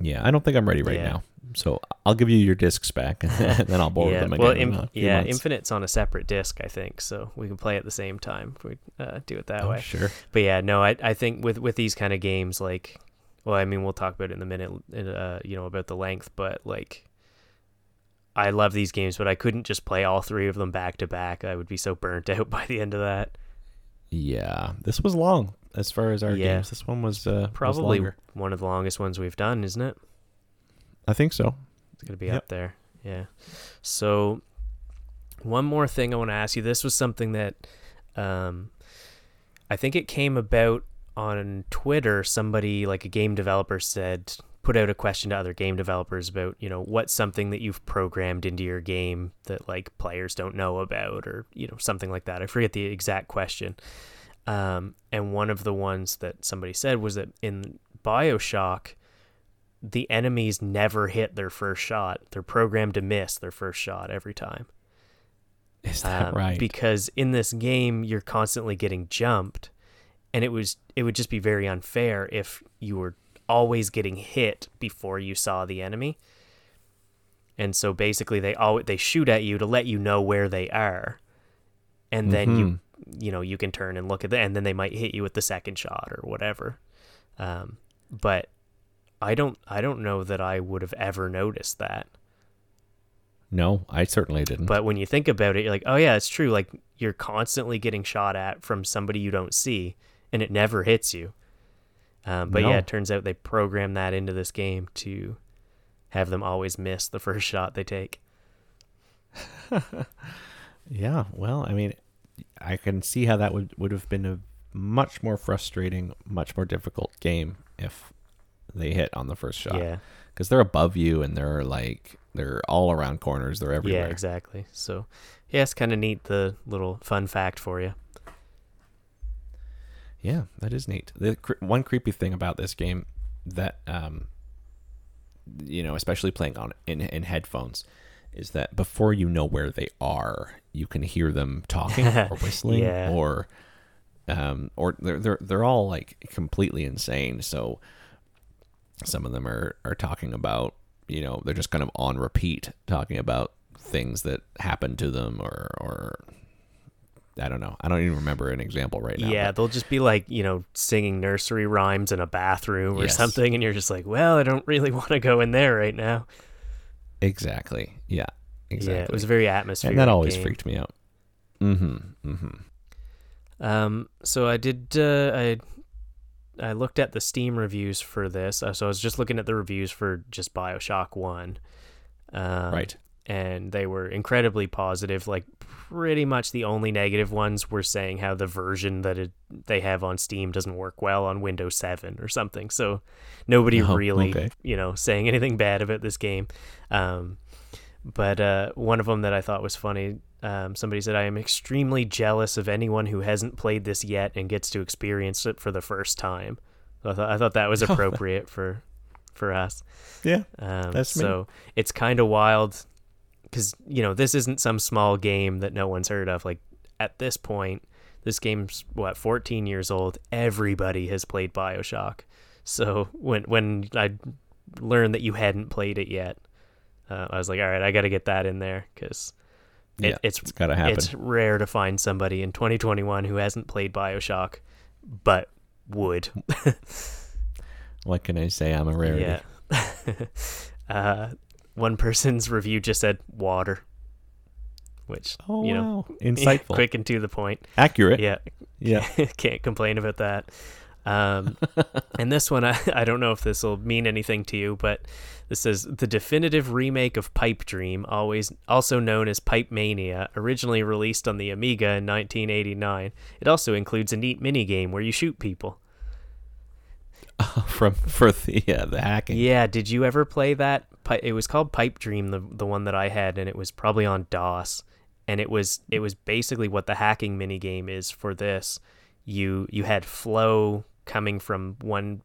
Yeah, I don't think I'm ready right Yeah. now. So I'll give you your discs back, and then I'll borrow yeah, them again. well, in yeah, months. Infinite's on a separate disc, I think, so we can play at the same time if we uh, do it that Oh, way. sure. But yeah, no, I I think with with these kind of games, like, well, I mean, we'll talk about it in a minute, uh, you know, about the length, but like, I love these games, but I couldn't just play all three of them back to back. I would be so burnt out by the end of that. Yeah, this was long as far as our Yeah. games. This one was uh, Probably longer. one of the longest ones we've done, isn't it? I think so. It's gonna be Yep. up there. Yeah. So one more thing I want to ask you. This was something that um I think it came about on Twitter. Somebody like a game developer said put out a question to other game developers about, you know, what's something that you've programmed into your game that like players don't know about or, you know, something like that. I forget the exact question. Um, and one of the ones that somebody said was that in BioShock, the enemies never hit their first shot. They're programmed to miss their first shot every time. Is that Um, right? Because in this game, you're constantly getting jumped, and it was it would just be very unfair if you were always getting hit before you saw the enemy. And so basically, they all they shoot at you to let you know where they are, and then you Mm-hmm. you know you can turn and look at them, and then they might hit you with the second shot or whatever. Um, but I don't I don't know that I would have ever noticed that. No, I certainly didn't. But when you think about it, you're like, oh yeah, it's true. Like you're constantly getting shot at from somebody you don't see, and it never hits you. Um, but No. yeah, it turns out they programmed that into this game to have them always miss the first shot they take. yeah, well, I mean, I can see how that would would have been a much more frustrating, much more difficult game if they hit on the first shot. Yeah, because they're above you and they're like they're all around corners. They're everywhere. yeah, exactly. So yeah, it's kind of neat. The little fun fact for you. Yeah, that is neat. The cre- one creepy thing about this game that um you know, especially playing on in in headphones is that before you know where they are, you can hear them talking or whistling Yeah. or um or they're they're they're all like completely insane. So some of them are are talking about, you know, they're just kind of on repeat talking about things that happened to them or or I don't know. I don't even remember an example right now. yeah, but- they'll just be like, you know, singing nursery rhymes in a bathroom or Yes. something, and you're just like, well, I don't really want to go in there right now. Exactly. Yeah. Exactly. Yeah, it was very atmospheric. and that always game. freaked me out. Mm-hmm. Mm-hmm. Um, so I did. Uh, I I looked at the Steam reviews for this. Uh, so I was just looking at the reviews for just Bioshock One. Um, right. And they were incredibly positive. Like pretty much the only negative ones were saying how the version that it, they have on Steam doesn't work well on Windows 7 or something. So nobody Oh, really, okay. you know, saying anything bad about this game. Um, but uh, one of them that I thought was funny, um, somebody said, "I am extremely jealous of anyone who hasn't played this yet and gets to experience it for the first time." So I thought I thought that was appropriate for for us. Yeah. Um, That's me. so it's kind of wild because you know this isn't some small game that no one's heard of. Like at this point, this game's what 14 years old. Everybody has played Bioshock. So when when I learned that you hadn't played it yet, uh, I was like, all right, I got to get that in there because it, yeah. it's it's gotta happen. it's rare to find somebody in 2021 who hasn't played Bioshock, but would. What can I say? I'm a rarity. Yeah. uh, one person's review just said water, which Oh you know, wow. Insightful. quick and to the point. Accurate. Yeah, Yeah. can't complain about that. Um, and this one, I, I don't know if this will mean anything to you, but this says the definitive remake of Pipe Dream, always also known as Pipe Mania, originally released on the Amiga in 1989. It also includes a neat minigame where you shoot people. From for the yeah the hacking. Yeah, did you ever play that? It was called Pipe Dream, the the one that I had, and it was probably on DOS. And it was it was basically what the hacking mini game is for this. You you had flow coming from one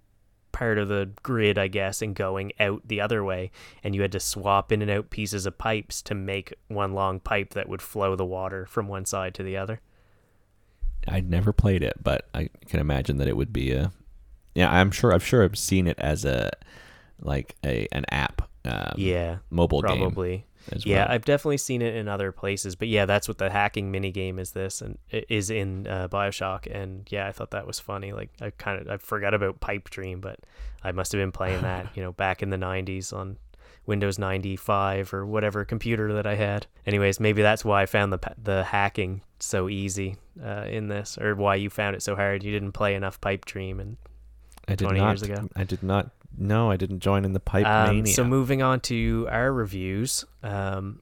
part of the grid, I guess, and going out the other way, and you had to swap in and out pieces of pipes to make one long pipe that would flow the water from one side to the other. I'd never played it, but I can imagine that it would be a. Yeah, I'm sure. I'm sure I've seen it as a like a an app. Um, yeah, Mobile game probably. as Yeah, well. I've definitely seen it in other places, but yeah, that's what the hacking mini game is. This and it is in uh, Bioshock, and yeah, I thought that was funny. Like I kind of I forgot about Pipe Dream, but I must have been playing that, you know, back in the '90s on Windows 95 or whatever computer that I had. Anyways, maybe that's why I found the the hacking so easy uh, in this, or why you found it so hard. You didn't play enough Pipe Dream, and I did 20 not. years ago. I did not. No, I didn't join in the pipe Um, mania. so moving on to our reviews, um,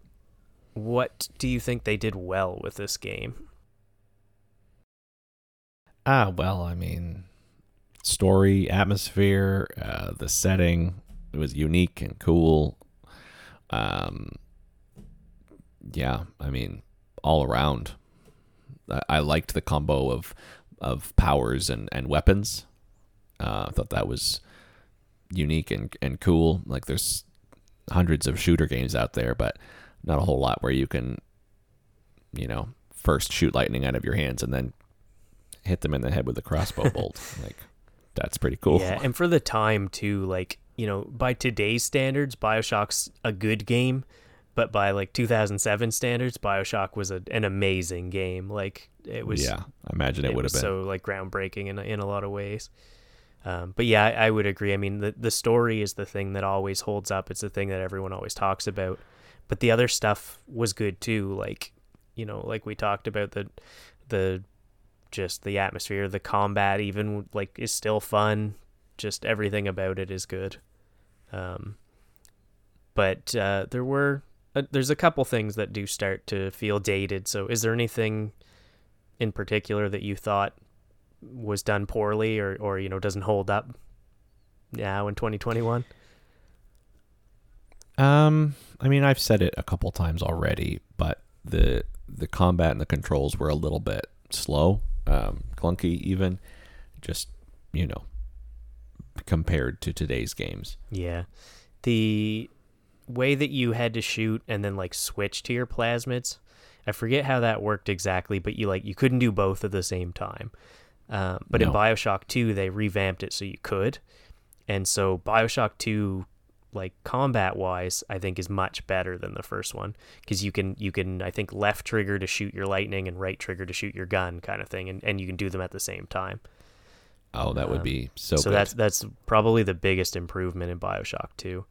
what do you think they did well with this game? Ah, well, I mean, story, atmosphere, uh, the setting, it was unique and cool. Um, yeah, I mean, all around, I, I liked the combo of of powers and and weapons. Uh, I thought that was unique and and cool. Like, there's hundreds of shooter games out there, but not a whole lot where you can, you know, first shoot lightning out of your hands and then hit them in the head with a crossbow bolt. Like that's pretty cool. Yeah, and for the time too, like you know, by today's standards, Bioshock's a good game, but by like 2007 standards, Bioshock was a, an amazing game. Like it was, yeah. I imagine it, would have been. so like groundbreaking in in a lot of ways. Um, but yeah, I, I would agree. I mean, the the story is the thing that always holds up. It's the thing that everyone always talks about. But the other stuff was good too. Like, you know, like we talked about the the just the atmosphere, the combat, even like is still fun. Just everything about it is good. Um, but uh, there were uh, there's a couple things that do start to feel dated. So, is there anything in particular that you thought was done poorly, or or you know doesn't hold up now in 2021? Um, I mean, I've said it a couple times already, but the the combat and the controls were a little bit slow, um, clunky, even just you know compared to today's games. Yeah, the way that you had to shoot and then like switch to your plasmids. I forget how that worked exactly, but you like you couldn't do both at the same time. Um, but no. in Bioshock Two, they revamped it so you could, and so Bioshock Two, like combat wise, I think is much better than the first one because you can you can I think left trigger to shoot your lightning and right trigger to shoot your gun kind of thing, and, and you can do them at the same time. Oh, that would um, be so. So good. that's that's probably the biggest improvement in Bioshock Two.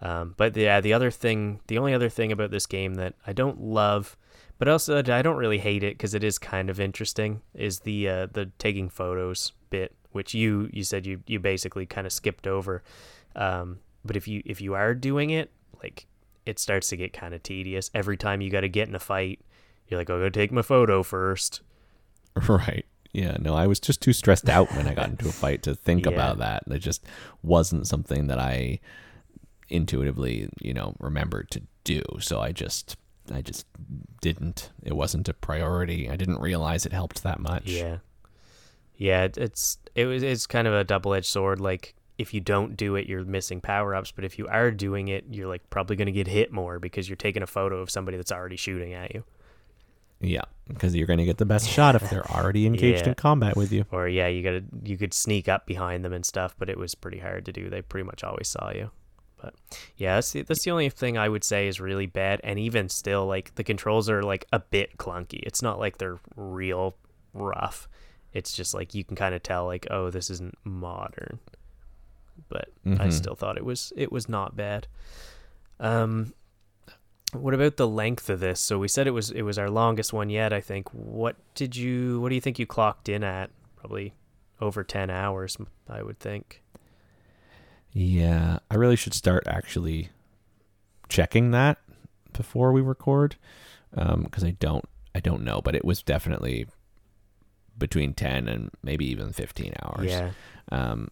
Um, but yeah, the other thing, the only other thing about this game that I don't love, but also I don't really hate it because it is kind of interesting, is the uh, the taking photos bit, which you you said you you basically kind of skipped over. Um, but if you if you are doing it, like it starts to get kind of tedious. Every time you got to get in a fight, you're like, "Oh, go take my photo first. Right. Yeah, no, I was just too stressed out when I got into a fight to think yeah. about that. It just wasn't something that I intuitively, you know, remembered to do. So I just I just didn't. It wasn't a priority. I didn't realize it helped that much. Yeah. Yeah, it's it was it's kind of a double-edged sword like if you don't do it, you're missing power-ups, but if you are doing it, you're like probably going to get hit more because you're taking a photo of somebody that's already shooting at you. Yeah, because you're going to get the best shot if they're already engaged yeah. in combat with you. Or yeah, you got to you could sneak up behind them and stuff, but it was pretty hard to do. They pretty much always saw you. But yeah, that's the, that's the only thing I would say is really bad. And even still, like the controls are like a bit clunky. It's not like they're real rough. It's just like you can kind of tell, like, oh, this isn't modern. But mm-hmm. I still thought it was it was not bad. Um, what about the length of this? So we said it was it was our longest one yet. I think. What did you? What do you think you clocked in at? Probably over ten hours. I would think. Yeah, I really should start actually checking that before we record because um, I don't I don't know, but it was definitely between ten and maybe even fifteen hours. Yeah. Um,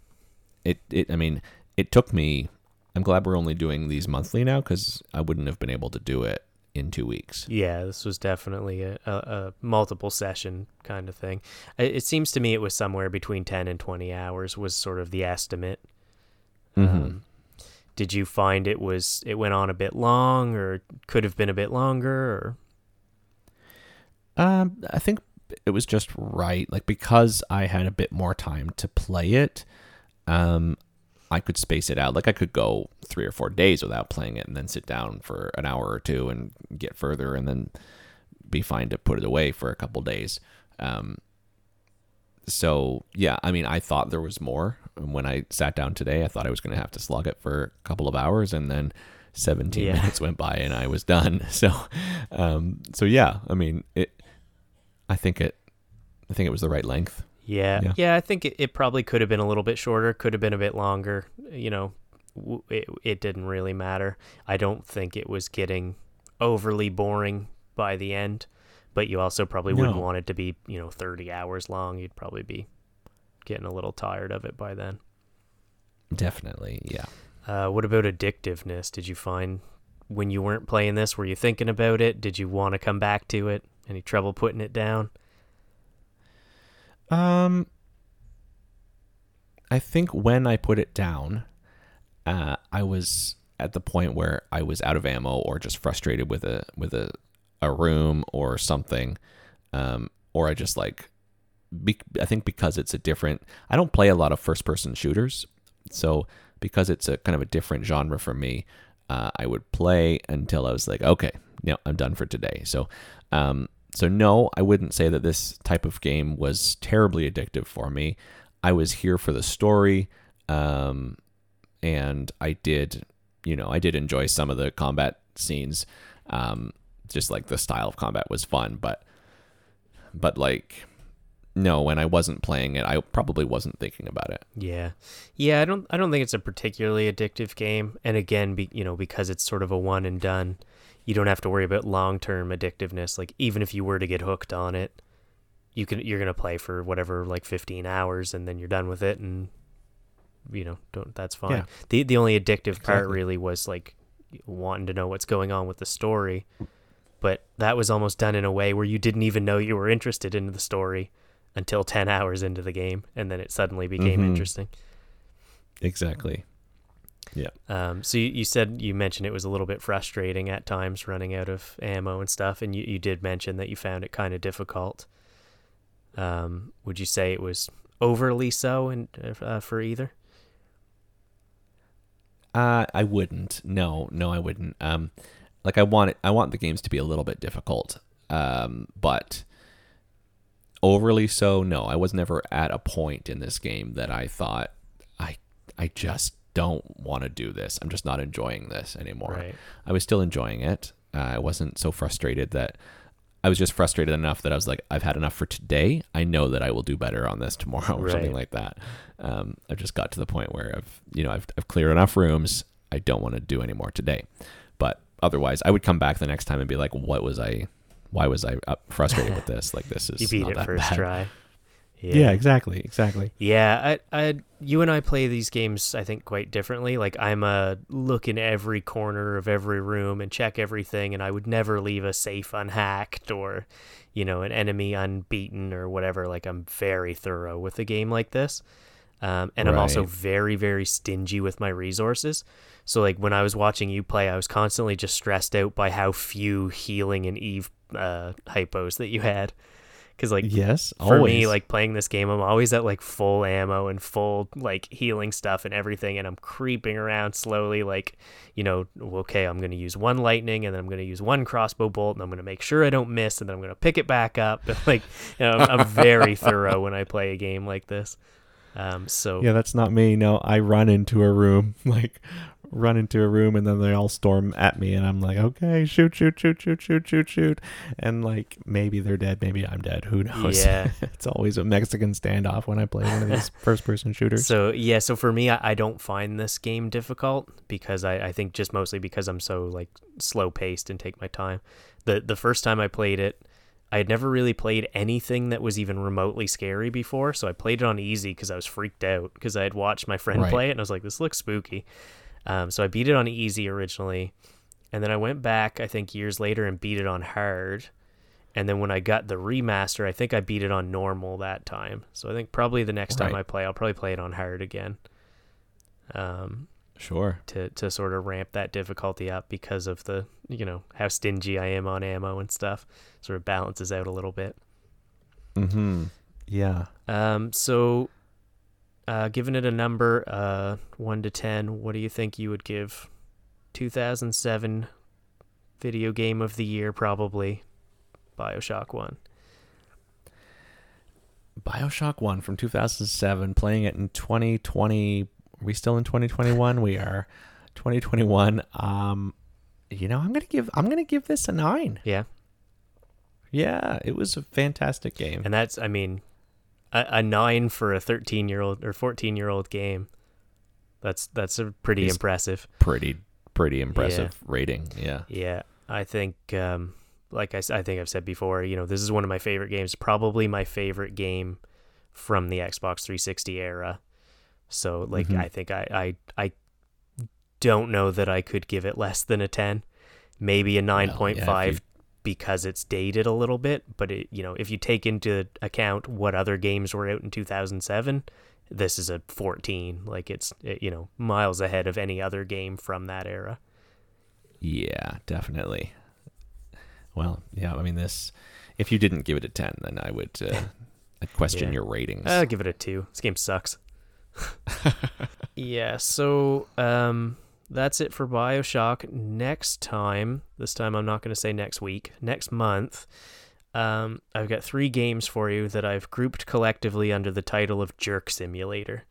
it it I mean it took me. I'm glad we're only doing these monthly now because I wouldn't have been able to do it in two weeks. Yeah, this was definitely a, a, a, multiple session kind of thing. It, it seems to me it was somewhere between 10 and 20 hours was sort of the estimate. Mm-hmm. Um, did you find it was it went on a bit long, or could have been a bit longer? Or um, I think it was just right. Like because I had a bit more time to play it, um, I could space it out. Like I could go three or four days without playing it, and then sit down for an hour or two and get further, and then be fine to put it away for a couple days. Um, so yeah, I mean, I thought there was more when I sat down today. I thought I was going to have to slog it for a couple of hours, and then 17 yeah. minutes went by and I was done. So, um, so yeah, I mean, it. I think it. I think it was the right length. Yeah, yeah. yeah I think it, it probably could have been a little bit shorter. Could have been a bit longer. You know, it it didn't really matter. I don't think it was getting overly boring by the end but you also probably no. wouldn't want it to be, you know, 30 hours long. You'd probably be getting a little tired of it by then. Definitely, yeah. Uh, what about addictiveness? Did you find when you weren't playing this, were you thinking about it? Did you want to come back to it? Any trouble putting it down? Um, I think when I put it down, uh, I was at the point where I was out of ammo or just frustrated with a with a a room or something, um, or I just like. Be, I think because it's a different. I don't play a lot of first-person shooters, so because it's a kind of a different genre for me, uh, I would play until I was like, okay, yeah, I'm done for today. So, um, so no, I wouldn't say that this type of game was terribly addictive for me. I was here for the story, um, and I did, you know, I did enjoy some of the combat scenes. Um, just like the style of combat was fun, but but like no, when I wasn't playing it, I probably wasn't thinking about it. Yeah, yeah. I don't. I don't think it's a particularly addictive game. And again, be, you know, because it's sort of a one and done, you don't have to worry about long term addictiveness. Like even if you were to get hooked on it, you can. You're gonna play for whatever, like 15 hours, and then you're done with it, and you know, don't. That's fine. Yeah. The the only addictive part really was like wanting to know what's going on with the story. But that was almost done in a way where you didn't even know you were interested in the story until 10 hours into the game and then it suddenly became Mhm. interesting Exactly. Yeah. Um, so you, you said you mentioned it was a little bit frustrating at times running out of ammo and stuff and you, you did mention that you found it kind of difficult um, would you say it was overly so in, uh, for either Uh, I wouldn't. No, no, I wouldn't. Um, like I want it. I want the games to be a little bit difficult. Um, but overly so. No, I was never at a point in this game that I thought I I just don't want to do this. I'm just not enjoying this anymore. right I was still enjoying it. Uh, I wasn't so frustrated that I was just frustrated enough that I was like, I've had enough for today. I know that I will do better on this tomorrow or something like that. Um, I've just got to the point where I've, you know, I've, I've cleared enough rooms. I don't want to do any more today. But otherwise, I would come back the next time and be like, what was I, why was I frustrated with this? Like, this is you beat not it that first bad. try Yeah. exactly. Exactly. Yeah, I, I, you and I play these games, I think, quite differently. Like, I'm a look in every corner of every room and check everything, and I would never leave a safe unhacked or, you know, an enemy unbeaten or whatever. Like, I'm very thorough with a game like this. Um, and I'm also very, very stingy with my resources. So, like, when I was watching you play, I was constantly just stressed out by how few healing and Eve uh, hypos that you had. Because, like, Yes. for always. me like playing this game i'm always at like full ammo and full like healing stuff and everything and i'm creeping around slowly like you know okay i'm going to use one lightning and then i'm going to use one crossbow bolt and i'm going to make sure i don't miss and then i'm going to pick it back up like you know, I'm, I'm very thorough when i play a game like this um so Yeah, that's not me. No, I run into a room, like run into a room, and then they all storm at me, and I'm like, okay, shoot, shoot, shoot, shoot, shoot, shoot, shoot, and like maybe they're dead, maybe I'm dead. Who knows? Yeah. it's always a Mexican standoff when I play one of these first-person shooters. So yeah, so for me, I, I don't find this game difficult because I, I think just mostly because I'm so like slow paced and take my time. the The first time I played it, I had never really played anything that was even remotely scary before, so I played it on easy because I was freaked out because I had watched my friend Right. play it and I was like, this looks spooky. Um, so I beat it on easy originally, and then I went back I think years later and beat it on hard. And then when I got the remaster, I think I beat it on normal that time. So I think probably the next time I play, I'll probably play it on hard again. Um, sure. to to sort of ramp that difficulty up because of the you know how stingy I am on ammo and stuff. Sort of balances out a little bit. Mm-hmm. Yeah. Um, so, uh, giving it a number, uh, one to ten, what do you think you would give? 2007 video game of the year, probably. Bioshock One. Bioshock One from 2007. Playing it in 2020. Are we still in 2021? we are. 2021. Um, you know, I'm gonna give. I'm gonna give this a nine. Yeah, Yeah, it was a fantastic game. and that's I mean, a, a nine for a 13 year old or 14 year old game. That's that's a pretty It's- impressive. pretty pretty impressive rating. Yeah. Yeah, I think, um, like I, I think I've said before, you know, this is one of my favorite games. Probably my favorite game from the Xbox 360 era. So, like, Mhm. I think I, I, I don't know that I could give it less than a 10, maybe a 9.5 yeah, if you- because it's dated a little bit. But it, you know, if you take into account what other games were out in 2007, this is a 14. Like, it's it, you know miles ahead of any other game from that era. Yeah, definitely. Well, yeah, I mean this if you didn't give it a 10, then I would uh, I'd question Yeah. your ratings. I'll give it a two. This game sucks. yeah, so um, that's it for Bioshock. Next time, this time I'm not going to say next week, next month, Um, I've got three games for you that I've grouped collectively under the title of Jerk Simulator.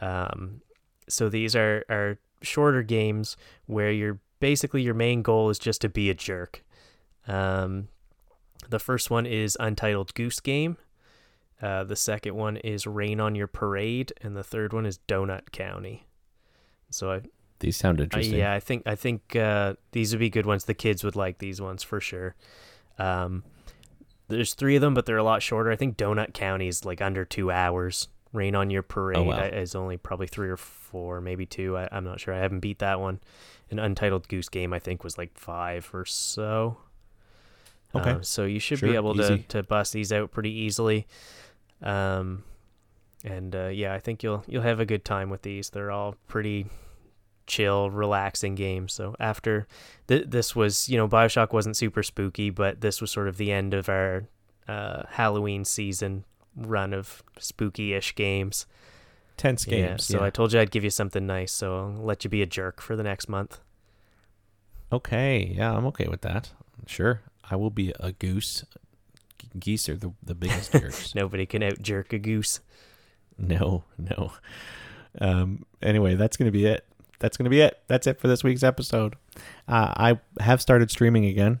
Um, so these are, are shorter games where you're basically your main goal is just to be a jerk. Um, the first one is Untitled Goose Game. Uh, the second one is Rain on Your Parade, and the third one is Donut County. So I, These sound interesting. yeah, I think I think uh, these would be good ones. The kids would like these ones for sure. Um, there's three of them, but they're a lot shorter. I think Donut County is like under two hours. Rain on Your Parade Oh, wow. Is only probably three or four, maybe two. I, I'm not sure. I haven't beat that one. An Untitled Goose Game, I think, was like five or so. Okay. Um, so you should Sure, be able to, to bust these out pretty easily. Um, and uh, yeah, I think you'll you'll have a good time with these. They're all pretty chill, relaxing game. So after th- this was, you know, Bioshock wasn't super spooky, but this was sort of the end of our uh, Halloween season run of spooky-ish games. Tense games. Yeah, so yeah. I told you I'd give you something nice. So I'll let you be a jerk for the next month. Okay, yeah, I'm okay with that. Sure, I will be a goose. G- Geese are the the biggest jerks. Nobody can out jerk a goose. No, no. Um. Anyway, that's gonna be it. That's gonna be it. That's it for this week's episode. Uh, I have started streaming again.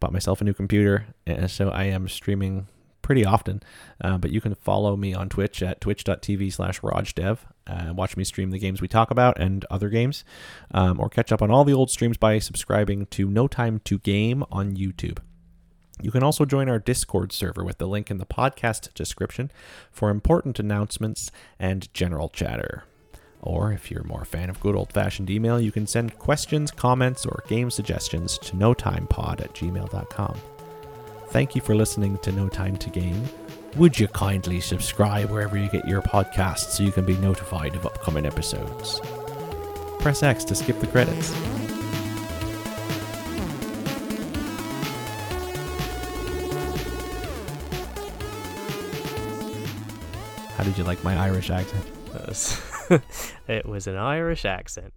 Bought myself a new computer, and so I am streaming pretty often. Uh, but you can follow me on Twitch at twitch.tv slash rajdev. Uh, watch me stream the games we talk about and other games, um, or catch up on all the old streams by subscribing to No Time to Game on YouTube. You can also join our Discord server with the link in the podcast description for important announcements and general chatter. Or if you're more a fan of good old fashioned email, you can send questions, comments, or game suggestions to notimepod at gmail.com. Thank you for listening to No Time to Game. Would you kindly subscribe wherever you get your podcasts so you can be notified of upcoming episodes? Press X to skip the credits. How did you like my Irish accent? it was an Irish accent.